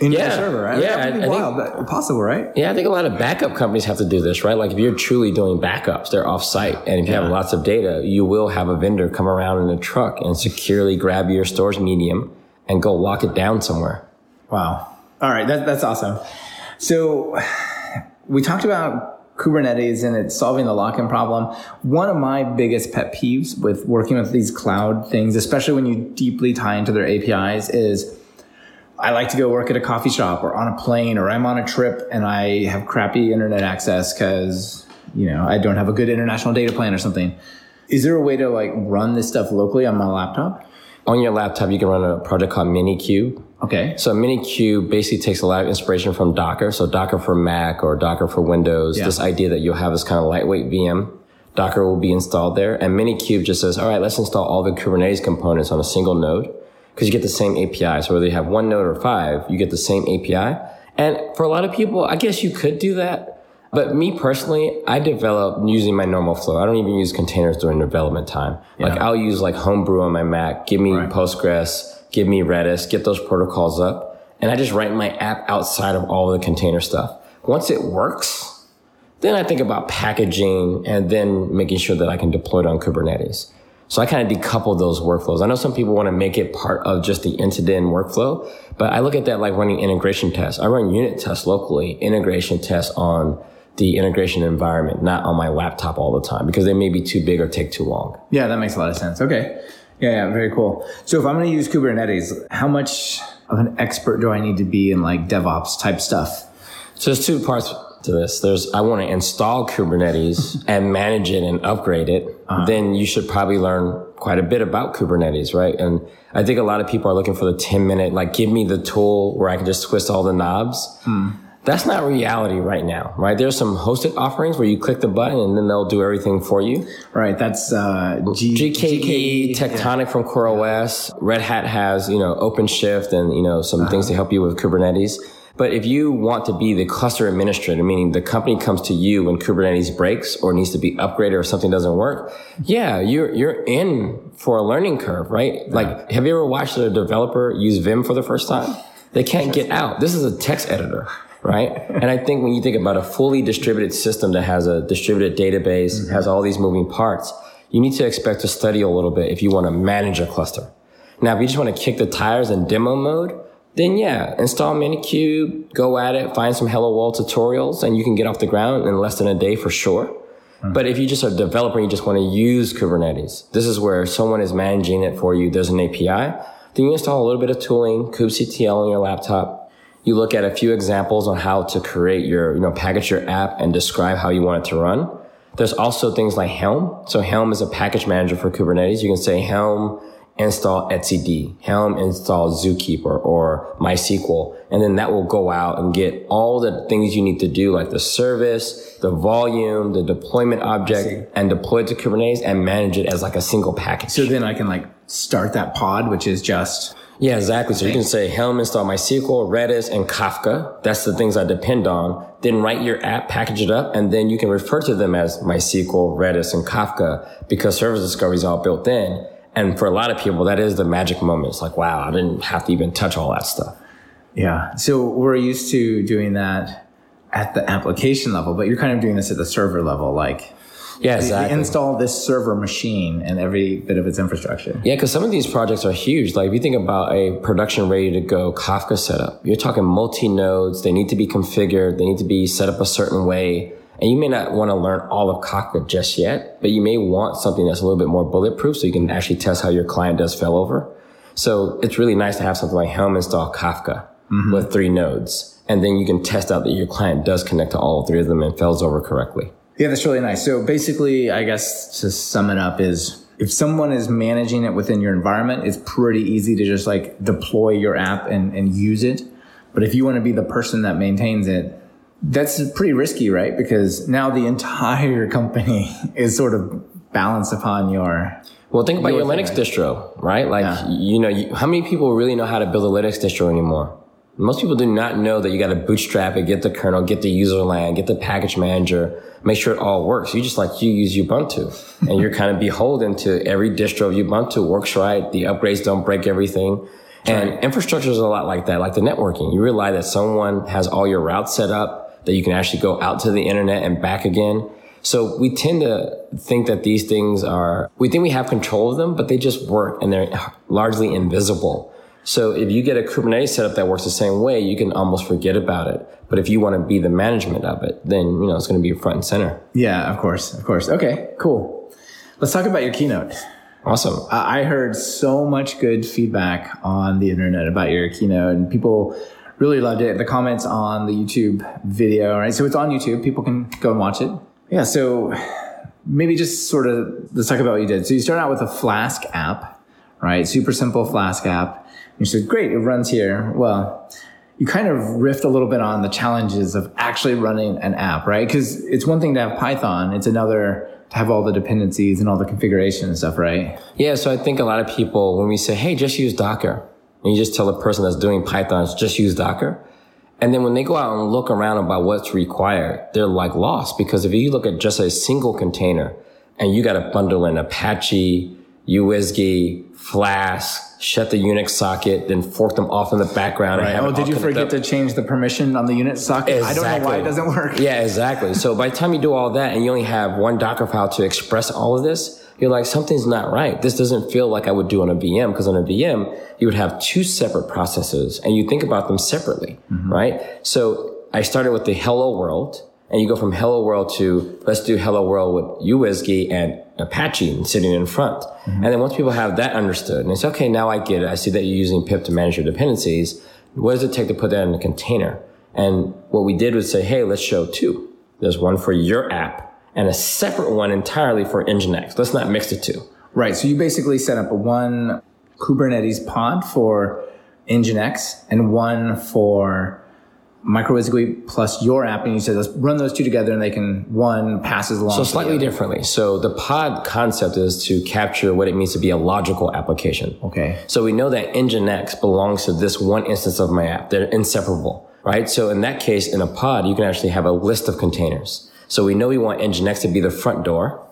into Yeah. the server, right? Yeah, I- pretty I think- wild. Possible, right? Yeah, I think a lot of backup companies have to do this, right? Like if you're truly doing backups, they're off site. And if you have lots of data, you will have a vendor come around in a truck and securely grab your storage medium and go lock it down somewhere. Wow. All right. That, that's awesome. So we talked about Kubernetes and it's solving the lock-in problem. One of my biggest pet peeves with working with these cloud things, especially when you deeply tie into their APIs is I like to go work at a coffee shop or on a plane or I'm on a trip and I have crappy internet access because, you know, I don't have a good international data plan or something. Is there a way to like run this stuff locally on my laptop? On your laptop, you can run a project called Minikube. Okay. So Minikube basically takes a lot of inspiration from Docker. So Docker for Mac or Docker for Windows. Yeah. This idea that you'll have this kind of lightweight VM. Docker will be installed there. And Minikube just says, all right, let's install all the Kubernetes components on a single node because you get the same API. So whether you have one node or five, you get the same API. And for a lot of people, I guess you could do that. But me personally, I develop using my normal flow. I don't even use containers during development time. Like I'll use like Homebrew on my Mac, give me Right. Postgres, give me Redis, get those protocols up. And I just write my app outside of all the container stuff. Once it works, then I think about packaging and then making sure that I can deploy it on Kubernetes. So I kind of decouple those workflows. I know some people want to make it part of just the end-to-end workflow, but I look at that like running integration tests. I run unit tests locally, integration tests on the integration environment, not on my laptop all the time because they may be too big or take too long. Yeah, that makes a lot of sense. Okay. Yeah, yeah, very cool. So if I'm going to use Kubernetes, how much of an expert do I need to be in like DevOps type stuff? So there's two parts to this. There's, I want to install Kubernetes and manage it and upgrade it. Uh-huh. Then you should probably learn quite a bit about Kubernetes, right? And I think a lot of people are looking for the 10 minute, like, give me the tool where I can just twist all the knobs. Hmm. That's not reality right now, right? There's some hosted offerings where you click the button and then they'll do everything for you. Right. That's uh, G- GKE, Tectonic from CoreOS. Red Hat has, you know, OpenShift and, you know, some things to help you with Kubernetes. But if you want to be the cluster administrator, meaning the company comes to you when Kubernetes breaks or needs to be upgraded or something doesn't work, yeah, you're, you're in for a learning curve, right? Like, have you ever watched a developer use Vim for the first time? They can't get out. This is a text editor, right? and I think when you think about a fully distributed system that has a distributed database, mm-hmm. has all these moving parts, you need to expect to study a little bit if you want to manage a cluster. Now, if you just want to kick the tires in demo mode, then yeah, install Minikube, go at it, find some Hello World tutorials, and you can get off the ground in less than a day for sure. Mm-hmm. But if you just are a developer and you just want to use Kubernetes, this is where someone is managing it for you. There's an API. Then you install a little bit of tooling, kubectl on your laptop. You look at a few examples on how to create your, you know, package your app and describe how you want it to run. There's also things like Helm. So Helm is a package manager for Kubernetes. You can say Helm install etcd, Helm install Zookeeper or MySQL. And then that will go out and get all the things you need to do, like the service, the volume, the deployment object and deploy it to Kubernetes and manage it as like a single package. So then I can like start that pod, which is just Yeah, exactly. So you can say Helm install MySQL, Redis, and Kafka. That's the things I depend on. Then write your app, package it up, and then you can refer to them as MySQL, Redis, and Kafka because service discovery is all built in. And for a lot of people, that is the magic moment. It's like, wow, I didn't have to even touch all that stuff. yeah. So we're used to doing that at the application level, but you're kind of doing this at the server level, like Yeah, you exactly. install this server machine and every bit of its infrastructure. Yeah, because some of these projects are huge. Like if you think about a production ready to go Kafka setup, you're talking multi nodes. They need to be configured. They need to be set up a certain way. And you may not want to learn all of Kafka just yet, but you may want something that's a little bit more bulletproof so you can actually test how your client does failover. So it's really nice to have something like Helm install Kafka mm-hmm. with three nodes. And then you can test out that your client does connect to all three of them and fails over correctly. Yeah, that's really nice. So basically, I guess to sum it up is if someone is managing it within your environment, it's pretty easy to just like deploy your app and, and use it. But if you want to be the person that maintains it, that's pretty risky, right? Because now the entire company is sort of balanced upon your. Well, think about Your your, thing, Linux right? distro, right? Like, Yeah. you know, you, how many people really know how to build a Linux distro anymore? Most people do not know that you got to bootstrap it, get the kernel, get the user land, get the package manager, make sure it all works. You just like you use Ubuntu and you're kind of beholden to every distro of Ubuntu works right. The upgrades don't break everything. And infrastructure is a lot like that, like the networking. You rely that someone has all your routes set up, that you can actually go out to the internet and back again. So we tend to think that these things are, we think we have control of them, but they just work and they're largely invisible. So if you get a Kubernetes setup that works the same way, you can almost forget about it. But if you want to be the management of it, then, you know, it's going to be front and center. Yeah, of course, of course. Okay, cool. Let's talk about your keynote. Awesome. I I heard so much good feedback on the internet about your keynote, and people really loved it. The comments on the YouTube video, right? So it's on YouTube. People can go and watch it. Yeah. So maybe just sort of let's talk about what you did. So you start out with a Flask app, right? Super simple Flask app. You said, great, it runs here. Well, you kind of riffed a little bit on the challenges of actually running an app, right? Because it's one thing to have Python. It's another to have all the dependencies and all the configuration and stuff, right? Yeah. So I think a lot of people, when we say, Hey, just use Docker and you just tell the person that's doing Python, just use Docker. And then when they go out and look around about what's required, they're like lost because if you look at just a single container and you got to bundle in Apache, uWSGI, Flask, shut the Unix socket, then fork them off in the background. And Oh, did you forget up. to change the permission on the Unix socket? I don't know why it doesn't work. Yeah, exactly. So by the time you do all that and you only have one Docker file to express all of this, you're like, something's not right. This doesn't feel like I would do on a VM because on a VM, you would have two separate processes and you think about them separately, mm-hmm. right? So I started with the hello world and you go from hello world to let's do hello world with uWSGI and Apache sitting in front. Mm-hmm. And then once people have that understood and it's okay, now I get it. I see that you're using pip to manage your dependencies. What does it take to put that in a container? And what we did was say, hey, let's show two. There's one for your app and a separate one entirely for Nginx. Let's not mix the two. Right. So you basically set up a one Kubernetes pod for Nginx and one for uWSGI plus your app. And you said, let's run those two together and they can, one passes along. So slightly differently. So the pod concept is to capture what it means to be a logical application. Okay. So we know that Nginx belongs to this one instance of my app. They're inseparable, right? So in that case, in a pod, you can actually have a list of containers. So we know we want Nginx to be the front door.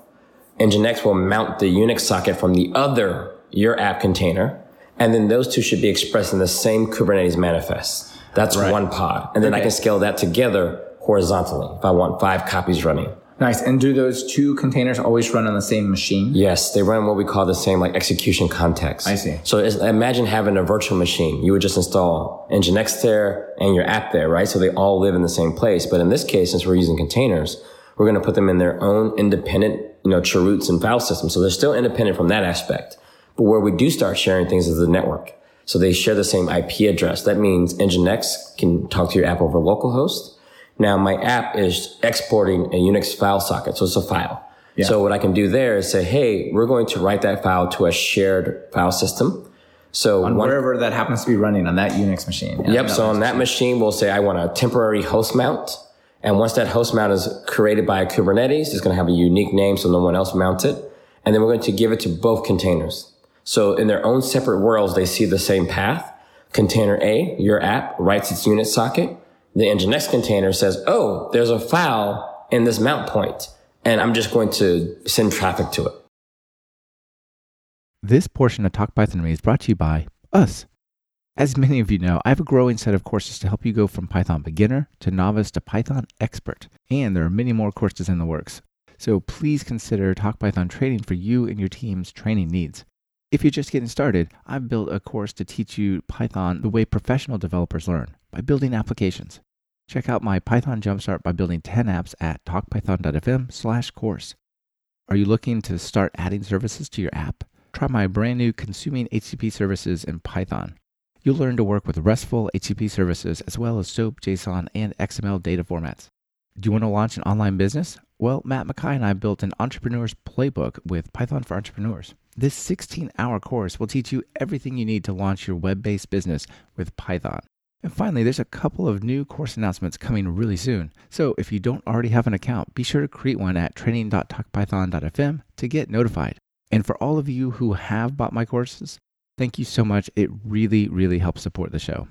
Nginx will mount the Unix socket from the other your app container. And then those two should be expressed in the same Kubernetes manifest. That's Right. one pod. And then I can scale that together horizontally if I want five copies running. Nice. And do those two containers always run on the same machine? Yes, they run what we call the same like execution context. I see. So it's- imagine having a virtual machine. You would just install Nginx there and your app there, right? So they all live in the same place. But in this case, since we're using containers, we're going to put them in their own independent, you know, chroots and file systems. So they're still independent from that aspect. But where we do start sharing things is the network. So they share the same IP address. That means Nginx can talk to your app over localhost. Now my app is exporting a Unix file socket. So it's a file. Yeah. So what I can do there is say, Hey, we're going to write that file to a shared file system. So On one, wherever that happens to be running on that Unix machine. Yeah, Yep. So on that machine, we'll say I want a temporary host mount. And once that host mount is created by Kubernetes, it's going to have a unique name so no one else mounts it. And then we're going to give it to both containers. So in their own separate worlds, they see the same path. Container A, your app, writes its Unix socket. The Nginx container says, Oh, there's a file in this mount point, And I'm just going to send traffic to it. This portion of Talk Python to Me is brought to you by us. As many of you know, I have a growing set of courses to help you go from Python beginner to novice to Python expert, and there are many more courses in the works. So please consider Talk Python training for you and your team's training needs. If you're just getting started, I've built a course to teach you Python the way professional developers learn by building applications. Check out my Python Jumpstart by building 10 apps at talkpython.fm slash course. Are you looking to start adding services to your app? Try my brand new Consuming HTTP Services in Python. You'll learn to work with RESTful HTTP services as well as SOAP, JSON, and XML data formats. Do you want to launch an online business? Well, Matt Makai and I built an entrepreneur's playbook with Python for Entrepreneurs. This 16 hour course will teach you everything you need to launch your web based business with Python. And finally, there's a couple of new course announcements coming really soon. So if you don't already have an account, be sure to create one at training.talkpython.fm to get notified. And for all of you who have bought my courses, thank you so much. It really, really helps support the show.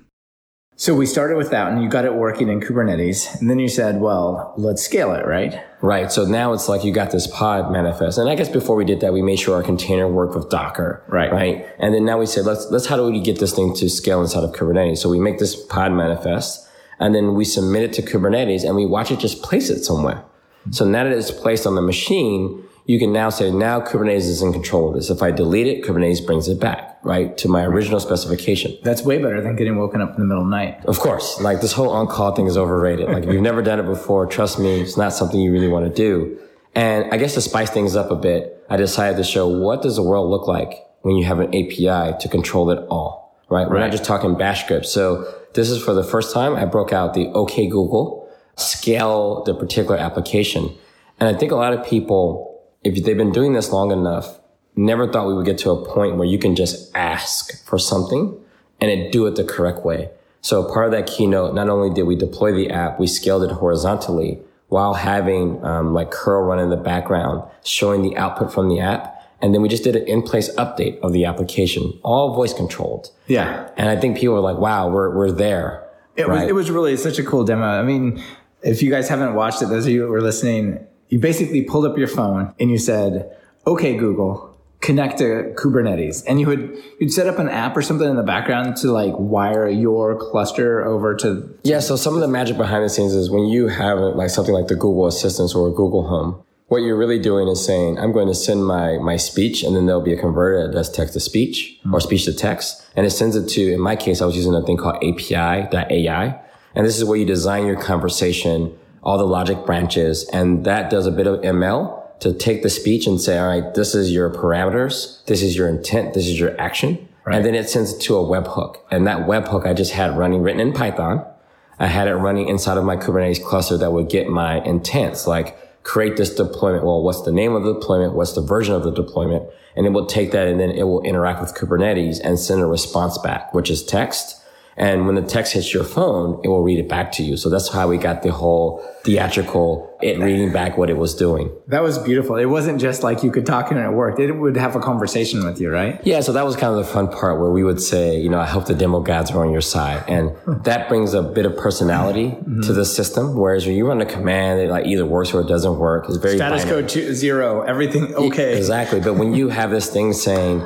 So we started with that and you got it working in Kubernetes. And then you said, well, let's scale it, right? Right. So now it's like you got this pod manifest. And I guess before we did that, we made sure our container worked with Docker. Right. Right. And then now we said, let's, let's, how do we get this thing to scale inside of Kubernetes? So we make this pod manifest and then we submit it to Kubernetes and we watch it just place it somewhere. So now that it's placed on the machine, you can now say, now Kubernetes is in control of this. If I delete it, Kubernetes brings it back, right, to my original specification. That's way better than getting woken up in the middle of the night. Of course, like this whole on-call thing is overrated. Like if you've never done it before, trust me, it's not something you really want to do. And I guess to spice things up a bit, I decided to show what does the world look like when you have an API to control it all, right? We're not just talking bash scripts. So this is for the first time I broke out the OK Google, scale the particular application. And I think a lot of people, if they've been doing this long enough, never thought we would get to a point where you can just ask for something and it do it the correct way. So part of that keynote, not only did we deploy the app, we scaled it horizontally while having um, like curl run in the background, showing the output from the app. And then we just did an in-place update of the application, all voice controlled. Yeah. And I think people were like, wow, we're, we're there. It was it was really such a cool demo. I mean, if you guys haven't watched it, those of you who are listening, you basically pulled up your phone and you said, "Okay, Google, connect to Kubernetes," and you would you'd set up an app or something in the background to like wire your cluster over to. Yeah, so some of the magic behind the scenes is when you have like something like the Google Assistant or Google Home, what you're really doing is saying, I'm going to send my, my speech and then there'll be a converter that does text to speech or hmm. speech to text. And it sends it to, in my case, I was using a thing called API.ai. And this is where you design your conversation, all the logic branches, and that does a bit of ML to take the speech and say, all right, this is your parameters. This is your intent. This is your action. And then it sends it to a webhook. And that webhook I just had running written in Python. I had it running inside of my Kubernetes cluster that would get my intents, like create this deployment. Well, what's the name of the deployment? What's the version of the deployment? And it will take that and then it will interact with Kubernetes and send a response back, which is text. And when the text hits your phone, it will read it back to you. So that's how we got the whole theatrical, it reading back what it was doing. That was beautiful. It wasn't just like you could talk and it worked. It would have a conversation with you, right? Yeah. So that was kind of the fun part where we would say, you know, I hope the demo gods are on your side. And that brings a bit of personality Mm-hmm. to the system. Whereas when you run a command, it like either works or it doesn't work. It's very Status binary. code two, zero, everything okay. Exactly. But when you have this thing saying,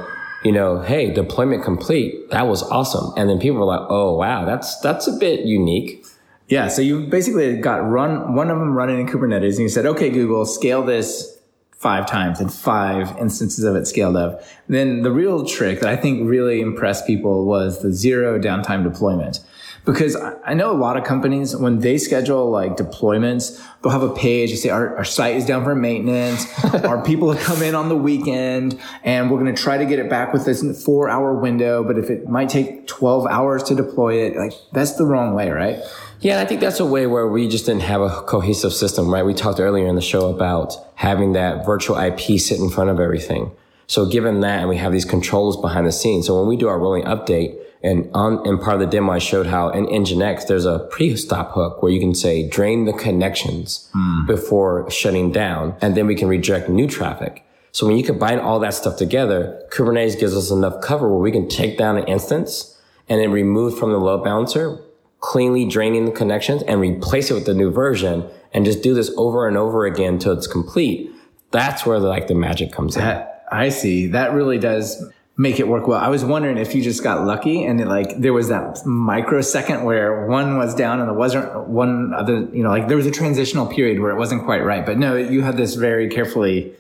you know, hey, deployment complete, that was awesome. And then people were like, oh, wow, that's, that's a bit unique. Yeah, so you basically got run one of them running in Kubernetes, and you said, "Okay, Google, scale this five times, and five instances of it scaled up." Then the real trick that I think really impressed people was the zero downtime deployment, because I know a lot of companies when they schedule like deployments, they'll have a page. They say our, our site is down for maintenance. our people have come in on the weekend, and we're going to try to get it back with this four hour window. But if it might take twelve hours to deploy it, like that's the wrong way, right? Yeah, and I think that's a way where we just didn't have a cohesive system, right? We talked earlier in the show about having that virtual IP sit in front of everything. So given that, and we have these controls behind the scenes. So when we do our rolling update, and on in part of the demo, I showed how in Nginx there's a pre-stop hook where you can say drain the connections hmm. before shutting down, and then we can reject new traffic. So when you combine all that stuff together, Kubernetes gives us enough cover where we can take down an instance and then remove from the load balancer, cleanly draining the connections and replace it with the new version and just do this over and over again until it's complete. That's where the, like the magic comes in. I see. That really does make it work well. I was wondering if you just got lucky and it, like there was that microsecond where one was down and there wasn't one other, you know, like there was a transitional period where it wasn't quite right. But no, you had this very carefully,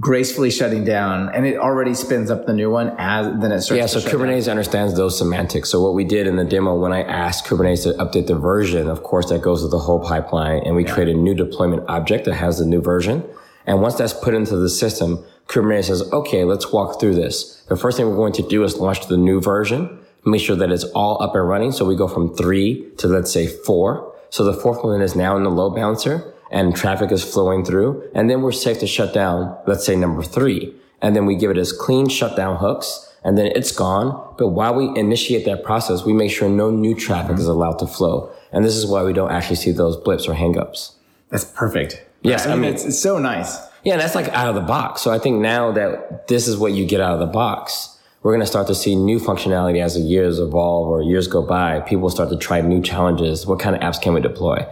gracefully shutting down and it already spins up the new one as then it starts. Yeah, so shut down. Kubernetes understands those semantics. So what we did in the demo, when I asked Kubernetes to update the version, of course, that goes with the whole pipeline, and we create a new deployment object that has the new version. And once that's put into the system, Kubernetes says, okay, let's walk through this. The first thing we're going to do is launch the new version, make sure that it's all up and running. So we go from three to let's say four. So the fourth one is now in the load balancer and traffic is flowing through. And then we're safe to shut down, let's say number three. And then we give it as clean shutdown hooks and then it's gone. But while we initiate that process, we make sure no new traffic mm-hmm. is allowed to flow. And this is why we don't actually see those blips or hangups. That's perfect. Yes, I I mean, mean- it's, it's so nice. Yeah, that's like out of the box. So I think now that this is what you get out of the box, we're going to start to see new functionality as the years evolve or years go by. People start to try new challenges. What kind of apps can we deploy?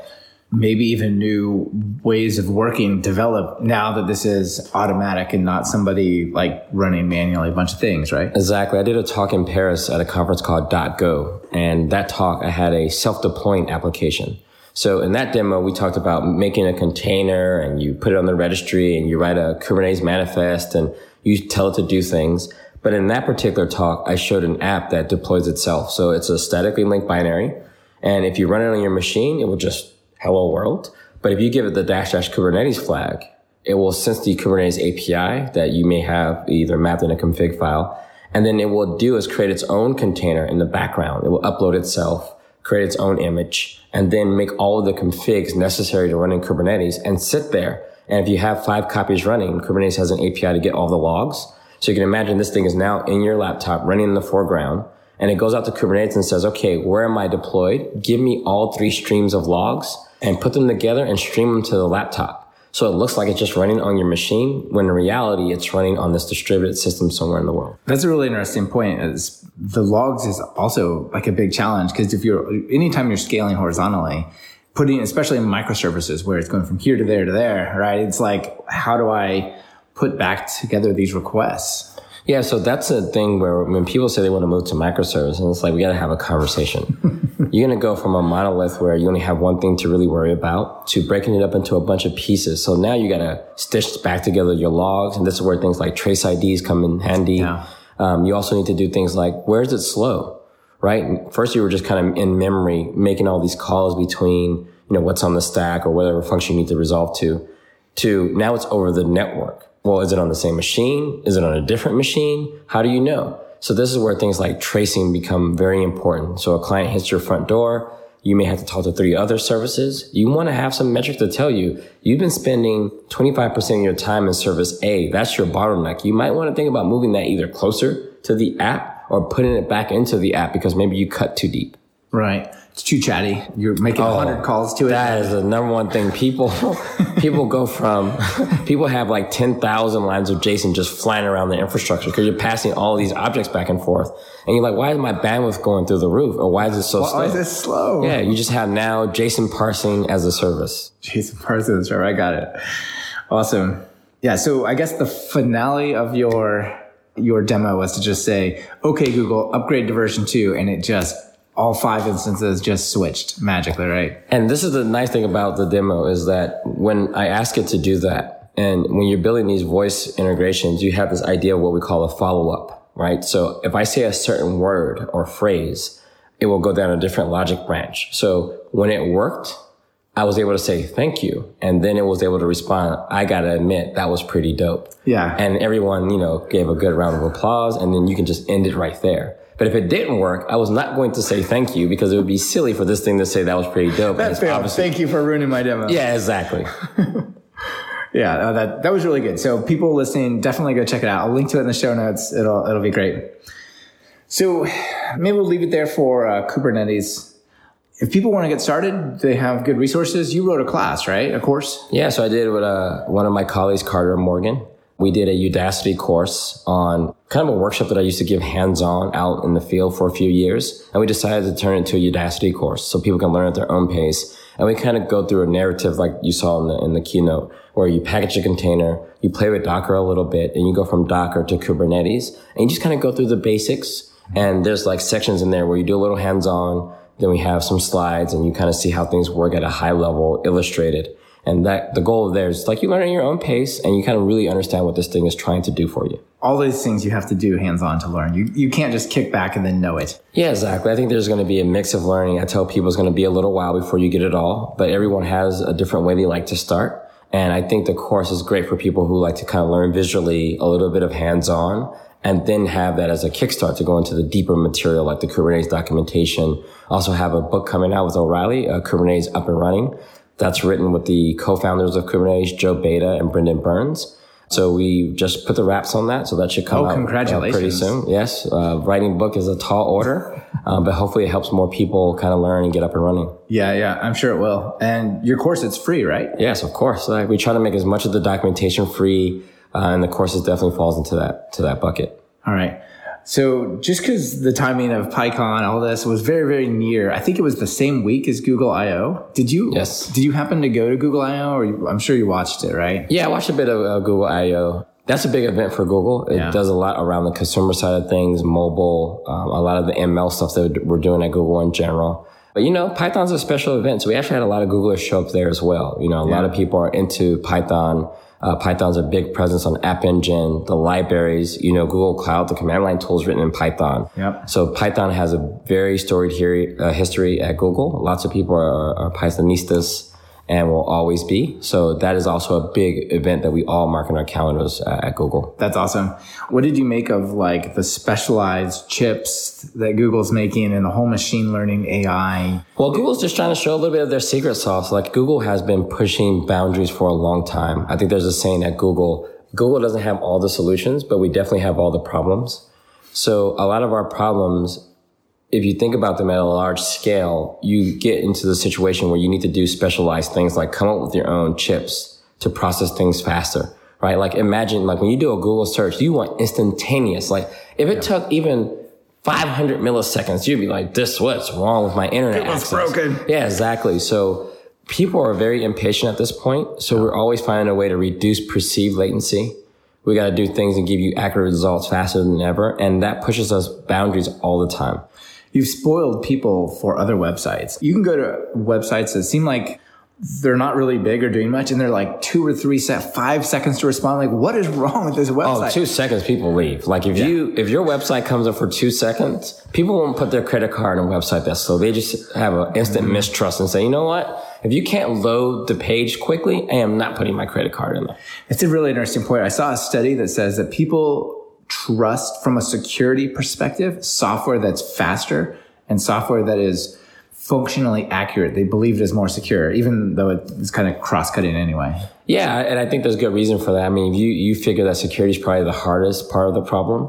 maybe even new ways of working develop now that this is automatic and not somebody like running manually a bunch of things, right? Exactly. I did a talk in Paris at a conference called dot .go. And that talk, I had a self-deploying application. So in that demo, we talked about making a container and you put it on the registry and you write a Kubernetes manifest and you tell it to do things. But in that particular talk, I showed an app that deploys itself. So it's a statically linked binary. And if you run it on your machine, it will just hello world. But if you give it the dash dash Kubernetes flag, it will sense the Kubernetes API that you may have either mapped in a config file. And then it will do is create its own container in the background. It will upload itself, create its own image, and then make all of the configs necessary to run in Kubernetes and sit there. And if you have five copies running, Kubernetes has an API to get all the logs. So you can imagine this thing is now in your laptop running in the foreground and it goes out to Kubernetes and says, okay, where am I deployed? Give me all three streams of logs and put them together and stream them to the laptop. So it looks like it's just running on your machine when in reality it's running on this distributed system somewhere in the world. That's a really interesting point. Is the logs is also like a big challenge because if you're anytime you're scaling horizontally, putting especially in microservices where it's going from here to there to there, right? It's like how do I put back together these requests? Yeah, so that's a thing where when people say they want to move to microservices, it's like we got to have a conversation. You're going to go from a monolith where you only have one thing to really worry about to breaking it up into a bunch of pieces. So now you got to stitch back together your logs, and this is where things like trace IDs come in handy. Yeah. Um, you also need to do things like where is it slow, right? First, you were just kind of in memory making all these calls between you know what's on the stack or whatever function you need to resolve to. To now it's over the network. Well, is it on the same machine? Is it on a different machine? How do you know? So this is where things like tracing become very important. So a client hits your front door. You may have to talk to three other services. You want to have some metric to tell you you've been spending 25% of your time in service A. That's your bottleneck. You might want to think about moving that either closer to the app or putting it back into the app because maybe you cut too deep. Right. It's too chatty. You're making a hundred oh, calls to it. That is the number one thing. People, people go from, people have like 10,000 lines of JSON just flying around the infrastructure because you're passing all these objects back and forth. And you're like, why is my bandwidth going through the roof? Or why is it so slow? Why is this slow? Yeah, you just have now JSON parsing as a service. Jason Parsons, right? I got it. Awesome. Yeah. So I guess the finale of your your demo was to just say, "Okay, Google, upgrade to version two," and it just all five instances just switched magically, right? And this is the nice thing about the demo is that when I ask it to do that, and when you're building these voice integrations, you have this idea of what we call a follow up, right? So if I say a certain word or phrase, it will go down a different logic branch. So when it worked, I was able to say thank you. And then it was able to respond, I gotta admit, that was pretty dope. Yeah. And everyone, you know, gave a good round of applause and then you can just end it right there. But if it didn't work, I was not going to say thank you because it would be silly for this thing to say that was pretty dope. And it's obviously- Thank you for ruining my demo. yeah, exactly. Yeah, uh, that that was really good. So people listening, definitely go check it out. I'll link to it in the show notes. It'll it'll be great. So maybe we'll leave it there for uh, Kubernetes. If people want to get started, they have good resources. You wrote a class, right? A course. Yeah, so I did with uh, one of my colleagues, Carter Morgan. We did a Udacity course on kind of a workshop that I used to give hands-on out in the field for a few years. And we decided to turn it into a Udacity course so people can learn at their own pace. And we kind of go through a narrative like you saw in the, in the keynote where you package a container, you play with Docker a little bit, and you go from Docker to Kubernetes. And you just kind of go through the basics. And there's like sections in there where you do a little hands-on. Then we have some slides and you kind of see how things work at a high level illustrated. And that the goal of there is like you learn at your own pace and you kind of really understand what this thing is trying to do for you. All these things you have to do hands on to learn. You you can't just kick back and then know it. Yeah, exactly. I think there's going to be a mix of learning. I tell people it's going to be a little while before you get it all, but everyone has a different way they like to start. And I think the course is great for people who like to kind of learn visually, a little bit of hands on, and then have that as a kickstart to go into the deeper material like the Kubernetes documentation. Also have a book coming out with O'Reilly, uh, Kubernetes Up and Running. That's written with the co-founders of Kubernetes, Joe Beda and Brendan Burns. So we just put the wraps on that. So that should come Oh, out uh, pretty soon. Yes, uh, writing a book is a tall order, um, but hopefully it helps more people kind of learn and get up and running. Yeah, yeah, I'm sure it will. And your course, it's free, right? Yes, of course. Like, we try to make as much of the documentation free, uh, and the courses definitely falls into that to that bucket. All right. So just because the timing of PyCon, all this was very, very near, I think it was the same week as Google I/O. Did you? Yes. Did you happen to go to Google I/O, or you, I'm sure you watched it, right? Yeah, I watched a bit of uh, Google I/O. That's a big event for Google. It Yeah. does a lot around the consumer side of things, mobile, um, a lot of the ML stuff that we're doing at Google in general. But you know, Python's a special event, so we actually had a lot of Googlers show up there as well. You know, a lot of people are into Python. Uh, Python's a big presence on App Engine, the libraries. You know, Google Cloud, the command line tools written in Python. Yep. So Python has a very storied here, uh, history at Google. Lots of people are, are Pythonistas and will always be. So that is also a big event that we all mark in our calendars uh, at Google. That's awesome. What did you make of like the specialized chips that Google's making and the whole machine learning AI? Well, Google's just trying to show a little bit of their secret sauce. Like Google has been pushing boundaries for a long time. I think there's a saying at Google, Google doesn't have all the solutions, but we definitely have all the problems. So a lot of our problems, if you think about them at a large scale, you get into the situation where you need to do specialized things like come up with your own chips to process things faster, right? Like imagine, like when you do a Google search, you want instantaneous. Like if it took even 500 milliseconds, you'd be like, this, what's wrong with my internet It was access? broken. Yeah, exactly. So people are very impatient at this point. So we're always finding a way to reduce perceived latency. We got to do things and give you accurate results faster than ever. And that pushes us boundaries all the time. You've spoiled people for other websites. You can go to websites that seem like they're not really big or doing much, and they're like two or three set five seconds to respond. Like, what is wrong with this Oh, website? Oh, two seconds, people leave. Like if you, if your website comes up for two seconds, people won't put their credit card on a website that's slow. They just have an instant mm-hmm. mistrust and say, you know what? If you can't load the page quickly, I am not putting my credit card in there. It's a really interesting point. I saw a study that says that people trust from a security perspective software that's faster and software that is functionally accurate. They believe it is more secure, even though it's kind of cross cutting anyway. Yeah, and I think there's good reason for that. I mean, you you figure that security is probably the hardest part of the problem.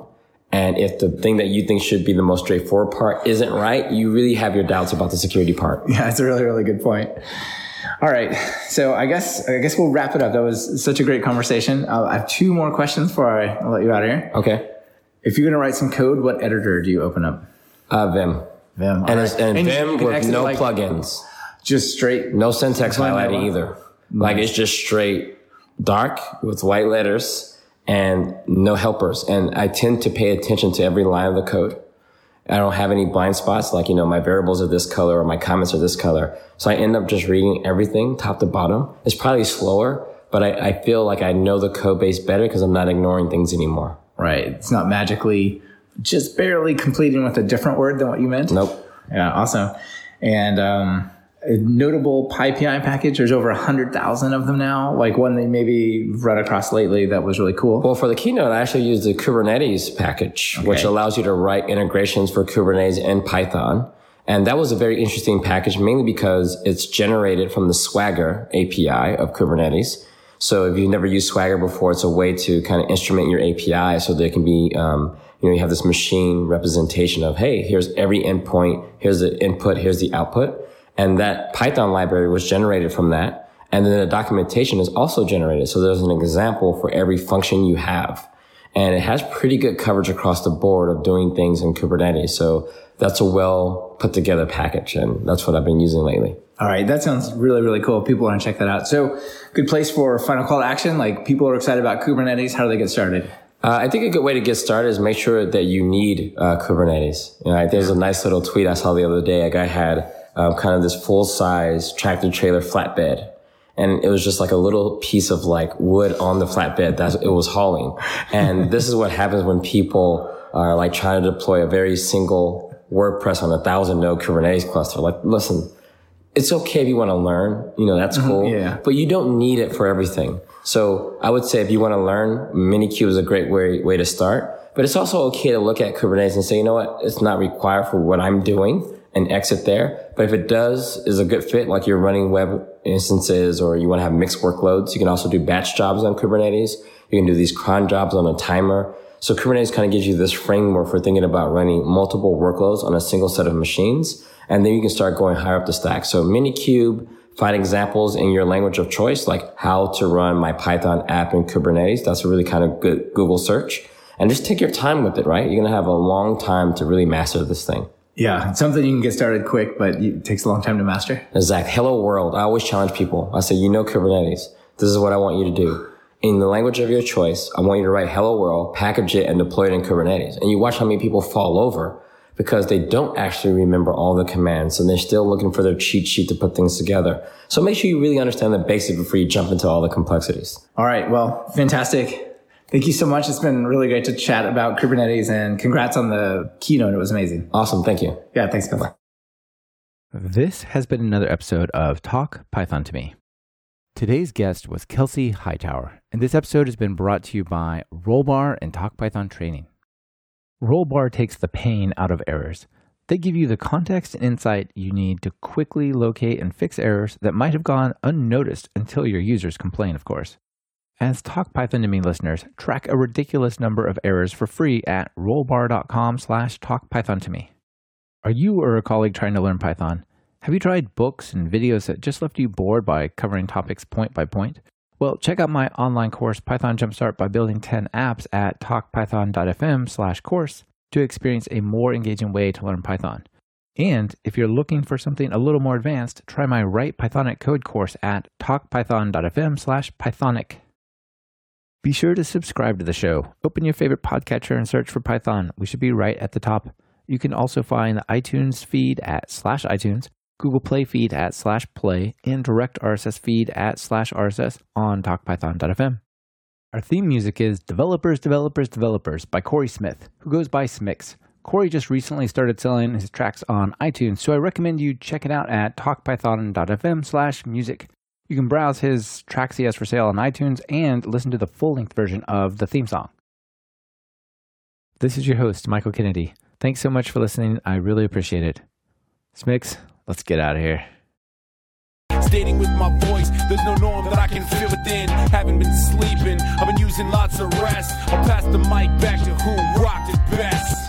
And if the thing that you think should be the most straightforward part isn't right, you really have your doubts about the security part. Yeah, it's a really, really good point. All right, so I guess I guess we'll wrap it up. That was such a great conversation. Uh, I have two more questions before I let you out of here. Okay. If you're going to write some code, what editor do you open up? Uh, Vim. Vim. And, it's, and, you Vim with no like, plugins. Just straight. No syntax highlighting either. Like it's just straight dark with white letters and no helpers. And I tend to pay attention to every line of the code. I don't have any blind spots like, you know, my variables are this color or my comments are this color. So I end up just reading everything top to bottom. It's probably slower, but I, I feel like I know the code base better because I'm not ignoring things anymore. Right. It's not magically just barely completing with a different word than what you meant. Nope. Yeah, awesome. And um, a notable PyPI package. There's over a hundred thousand of them now. Like one that maybe run across lately that was really cool. Well, for the keynote, I actually used the Kubernetes package, which allows you to write integrations for Kubernetes and Python. And that was a very interesting package, mainly because it's generated from the Swagger API of Kubernetes. So if you've never used Swagger before, it's a way to kind of instrument your API so there can be, um, you know, you have this machine representation of, hey, here's every endpoint, here's the input, here's the output. And that Python library was generated from that. And then the documentation is also generated. So there's an example for every function you have. And it has pretty good coverage across the board of doing things in Kubernetes. So that's a well put together package. And that's what I've been using lately. All right, that sounds really really cool. People want to check that out. So, good place for final call to action. Like people are excited about Kubernetes. How do they get started? Uh, I think a good way to get started is make sure that you need uh, Kubernetes. You know, there's a nice little tweet I saw the other day. A guy had um, kind of this full size tractor trailer flatbed. And it was just like a little piece of like wood on the flatbed that it was hauling. And this is what happens when people are like trying to deploy a very single WordPress on a thousand node Kubernetes cluster. Like, listen, it's okay if you want to learn, you know, that's cool. yeah. But you don't need it for everything. So I would say if you want to learn, Minikube is a great way, way to start. But it's also okay to look at Kubernetes and say, you know what? It's not required for what I'm doing and exit there. But if it does, is a good fit, like you're running web instances or you want to have mixed workloads, you can also do batch jobs on Kubernetes. You can do these cron jobs on a timer. So Kubernetes kind of gives you this framework for thinking about running multiple workloads on a single set of machines. And then you can start going higher up the stack. So Minikube, find examples in your language of choice, like how to run my Python app in Kubernetes. That's a really kind of good Google search. And just take your time with it, right? You're going to have a long time to really master this thing. Yeah, it's something you can get started quick, but it takes a long time to master. Exactly. Hello world. I always challenge people. I say, you know Kubernetes. This is what I want you to do. In the language of your choice, I want you to write hello world, package it, and deploy it in Kubernetes. And you watch how many people fall over because they don't actually remember all the commands and they're still looking for their cheat sheet to put things together. So make sure you really understand the basics before you jump into all the complexities. All right, well, fantastic. Thank you so much. It's been really great to chat about Kubernetes and congrats on the keynote. It was amazing. Awesome. Thank you. Yeah, thanks, guys. This has been another episode of Talk Python to Me. Today's guest was Kelsey Hightower, and this episode has been brought to you by Rollbar and Talk Python Training. Rollbar takes the pain out of errors. They give you the context and insight you need to quickly locate and fix errors that might have gone unnoticed until your users complain, of course. As Talk Python to Me listeners, track a ridiculous number of errors for free at rollbar.com slash talkpython to me. Are you or a colleague trying to learn Python? Have you tried books and videos that just left you bored by covering topics point by point? Well, check out my online course, Python Jumpstart by Building 10 Apps at talkpython.fm slash course to experience a more engaging way to learn Python. And if you're looking for something a little more advanced, try my Write Pythonic Code course at talkpython.fm slash pythonic. Be sure to subscribe to the show. Open your favorite podcatcher and search for Python. We should be right at the top. You can also find the iTunes feed at slash iTunes, Google Play feed at slash play, and direct RSS feed at slash RSS on talkpython.fm. Our theme music is Developers, Developers, Developers by Corey Smith, who goes by Smixx. Corey just recently started selling his tracks on iTunes, so I recommend you check it out at talkpython.fm slash music. You can browse his tracks he has for sale on iTunes and listen to the full length version of the theme song. This is your host, Michael Kennedy. Thanks so much for listening. I really appreciate it. Smixx, Let's get out of here. With my voice, there's no norm that I can feel within. Haven't been sleeping, I've been using lots of rest. I'll pass the mic back to who rocked it best.